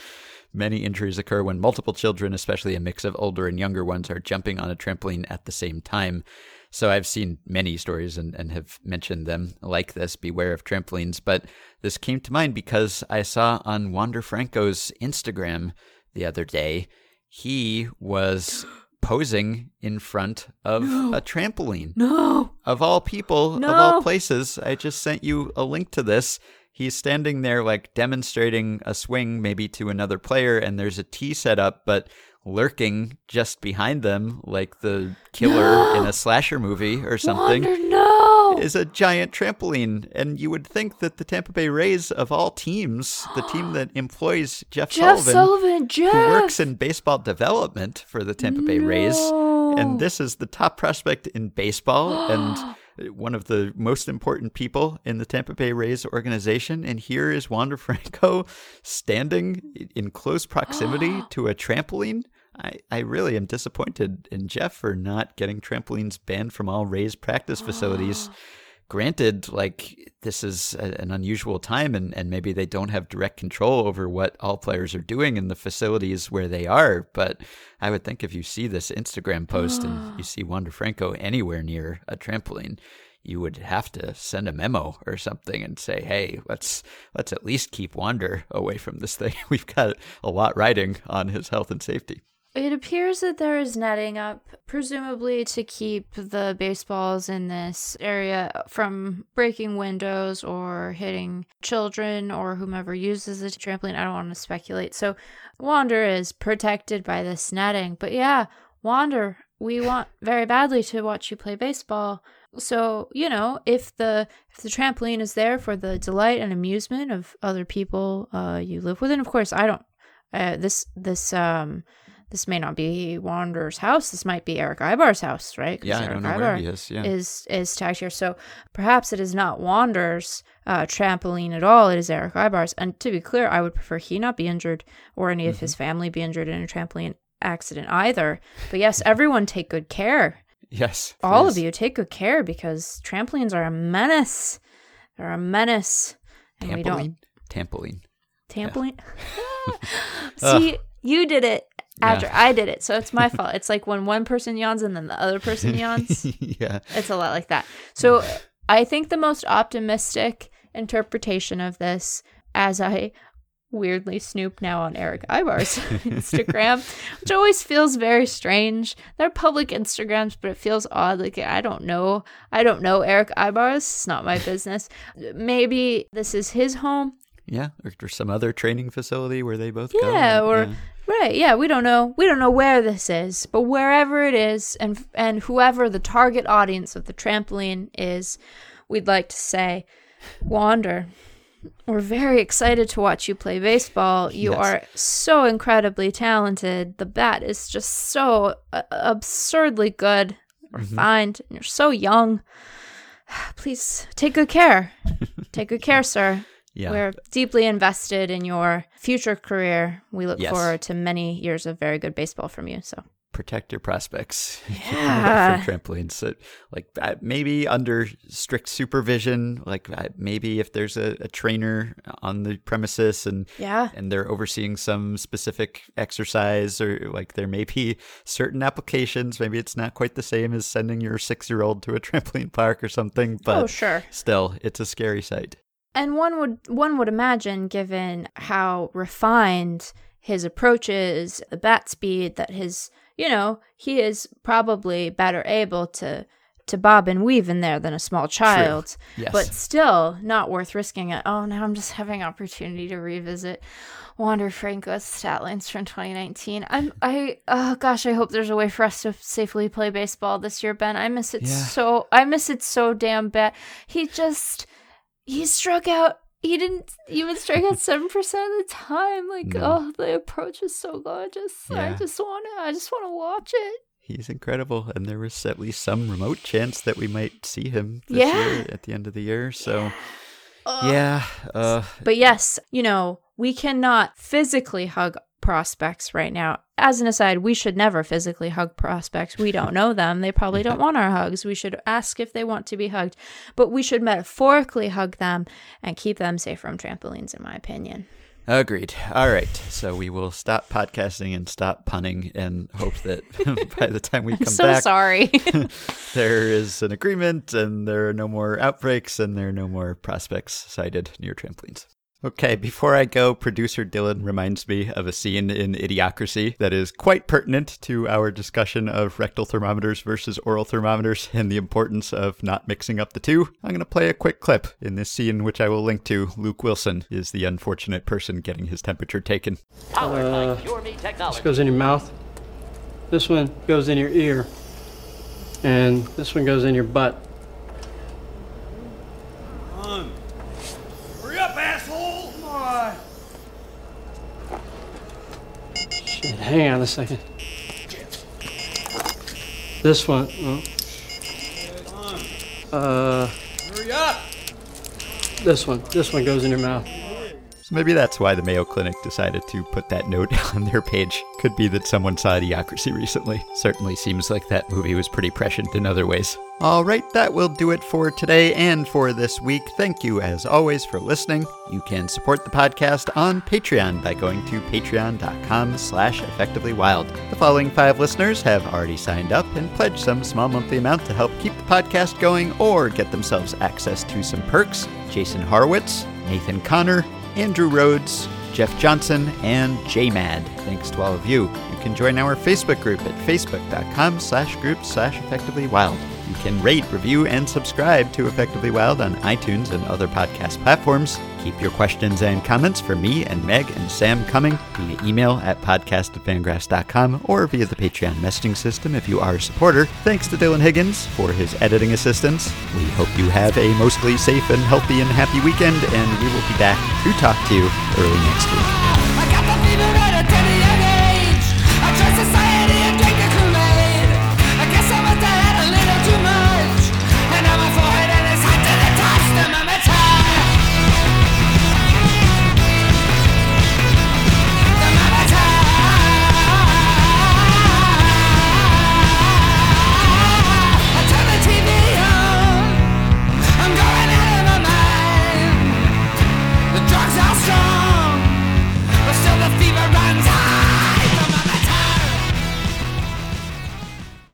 [SPEAKER 2] Many injuries occur when multiple children, especially a mix of older and younger ones, are jumping on a trampoline at the same time. So I've seen many stories and, and have mentioned them like this beware of trampolines. But this came to mind because I saw on Wander Franco's Instagram the other day, he was posing in front of no. a trampoline.
[SPEAKER 1] No.
[SPEAKER 2] Of all people, no. of all places, I just sent you a link to this. He's standing there like demonstrating a swing maybe to another player and there's a tee set up, but lurking just behind them, like the killer no! in a slasher movie or something,
[SPEAKER 1] Wander, no!
[SPEAKER 2] is a giant trampoline. And you would think that the Tampa Bay Rays, of all teams, the team that employs Jeff,
[SPEAKER 1] Jeff
[SPEAKER 2] Sullivan,
[SPEAKER 1] Sullivan Jeff.
[SPEAKER 2] who works in baseball development for the Tampa Bay Rays, and this is the top prospect in baseball and one of the most important people in the Tampa Bay Rays organization. And here is Wander Franco standing in close proximity to a trampoline. I, I really am disappointed in Jeff for not getting trampolines banned from all Rays practice facilities. Granted, like this is a, an unusual time and, and maybe they don't have direct control over what all players are doing in the facilities where they are. But I would think if you see this Instagram post and you see Wander Franco anywhere near a trampoline, you would have to send a memo or something and say, "Hey, let's let's at least keep Wander away from this thing. We've got a lot riding on his health and safety."
[SPEAKER 1] It appears that there is netting up, presumably to keep the baseballs in this area from breaking windows or hitting children or whomever uses the trampoline. I don't want to speculate. So, Wander is protected by this netting. But yeah, Wander, we want very badly to watch you play baseball. So, you know, if the if the trampoline is there for the delight and amusement of other people uh, you live with, and of course, I don't. Uh, this this um this may not be Wander's house. This might be Erick Aybar's house, right?
[SPEAKER 2] Yeah,
[SPEAKER 1] Erick
[SPEAKER 2] I don't know
[SPEAKER 1] Aybar
[SPEAKER 2] where he is. Yeah.
[SPEAKER 1] is is tagged here. So perhaps it is not Wander's uh, trampoline at all. It is Erick Aybar's. And to be clear, I would prefer he not be injured or any of mm-hmm. his family be injured in a trampoline accident either. But yes, everyone take good care.
[SPEAKER 2] Yes,
[SPEAKER 1] all of you take good care because trampolines are a menace. They're a menace,
[SPEAKER 2] and we don't. Trampoline.
[SPEAKER 1] Trampoline. Yeah. See, you did it after yeah. I did it. So it's my fault. It's like when one person yawns and then the other person yawns.
[SPEAKER 2] yeah.
[SPEAKER 1] It's a lot like that. So I think the most optimistic interpretation of this, as I weirdly snoop now on Erick Aybar's Instagram, which always feels very strange. They're public Instagrams, but it feels odd. Like I don't know. I don't know Erick Aybar's. It's not my business. Maybe this is his home.
[SPEAKER 2] Yeah, or, or some other training facility where they both go.
[SPEAKER 1] yeah,
[SPEAKER 2] go.
[SPEAKER 1] or right, yeah, we don't know. We don't know where this is, but wherever it is, and and whoever the target audience of the trampoline is, we'd like to say, Wander. We're very excited to watch you play baseball. You
[SPEAKER 2] Yes.
[SPEAKER 1] are so incredibly talented. The bat is just so uh, absurdly good, refined, and you're so young. Please take good care. take good care, sir.
[SPEAKER 2] Yeah.
[SPEAKER 1] We're deeply invested in your future career. We look
[SPEAKER 2] Yes.
[SPEAKER 1] forward to many years of very good baseball from you. So,
[SPEAKER 2] protect your prospects
[SPEAKER 1] Yeah.
[SPEAKER 2] from trampolines. So, like uh, maybe under strict supervision, like uh, maybe if there's a, a trainer on the premises and
[SPEAKER 1] yeah.
[SPEAKER 2] and they're overseeing some specific exercise or like there may be certain applications. Maybe it's not quite the same as sending your six year old to a trampoline park or something, but
[SPEAKER 1] oh, sure.
[SPEAKER 2] still, it's a scary sight.
[SPEAKER 1] And one would one would imagine, given how refined his approach is, the bat speed, that his you know he is probably better able to to bob and weave in there than a small child.
[SPEAKER 2] Yes.
[SPEAKER 1] But still, not worth risking it. Oh, now I'm just having opportunity to revisit Wander Franco's stat lines from 2019. I'm I oh gosh, I hope there's a way for us to safely play baseball this year, Ben. I miss it
[SPEAKER 2] Yeah.
[SPEAKER 1] so I miss it so damn bad. He just he struck out he didn't even strike out seven percent of the time. Like,
[SPEAKER 2] No.
[SPEAKER 1] oh, the approach is so gorgeous. I just wanna I just wanna watch it.
[SPEAKER 2] He's incredible, and there was at least some remote chance that we might see him this
[SPEAKER 1] Yeah.
[SPEAKER 2] year at the end of the year. So,
[SPEAKER 1] Ugh.
[SPEAKER 2] yeah, uh,
[SPEAKER 1] But yes, you know, we cannot physically hug prospects right now. As an aside, we should never physically hug prospects. We don't know them. They probably don't want our hugs. We should ask if they want to be hugged. But we should metaphorically hug them and keep them safe from trampolines, in my opinion.
[SPEAKER 2] agreed. All right, so we will stop podcasting and stop punning, and hope that by the time we come
[SPEAKER 1] so
[SPEAKER 2] back,
[SPEAKER 1] sorry.
[SPEAKER 2] there is an agreement, and there are no more outbreaks, and there are no more prospects sighted near trampolines. Okay, before I go, producer Dylan reminds me of a scene in Idiocracy that is quite pertinent to our discussion of rectal thermometers versus oral thermometers and the importance of not mixing up the two. I'm going to play a quick clip. In this scene, which I will link to, Luke Wilson is the unfortunate person getting his temperature taken.
[SPEAKER 3] Uh,
[SPEAKER 4] by Pure Me
[SPEAKER 3] This
[SPEAKER 4] technology.
[SPEAKER 3] goes in your mouth. This one goes in your ear. And this one goes in your butt.
[SPEAKER 5] Hurry up, asshole! Come on!
[SPEAKER 3] Shit, hang on a second. This one. oh. Uh,
[SPEAKER 5] Hurry up!
[SPEAKER 3] this one. This one goes in your mouth.
[SPEAKER 2] So maybe that's why the Mayo Clinic decided to put that note on their page. Could be that someone saw Idiocracy recently. Certainly seems like that movie was pretty prescient in other ways. All right, that will do it for today and for this week. Thank you, as always, for listening. You can support the podcast on Patreon by going to patreon.com slash effectivelywild. The following five listeners have already signed up and pledged some small monthly amount to help keep the podcast going or get themselves access to some perks. Jason Harwitz, Nathan Connor, Andrew Rhodes, Jeff Johnson, and JMad. Thanks to all of you. You can join our Facebook group at facebook.com slash group slash effectively wild. You can rate, review, and subscribe to Effectively Wild on iTunes and other podcast platforms. Keep your questions and comments for me and Meg and Sam coming via email at podcast at fangraphs.com or via the Patreon messaging system if you are a supporter. Thanks to Dylan Higgins for his editing assistance. We hope you have a mostly safe and healthy and happy weekend, and we will be back to talk to you early next week.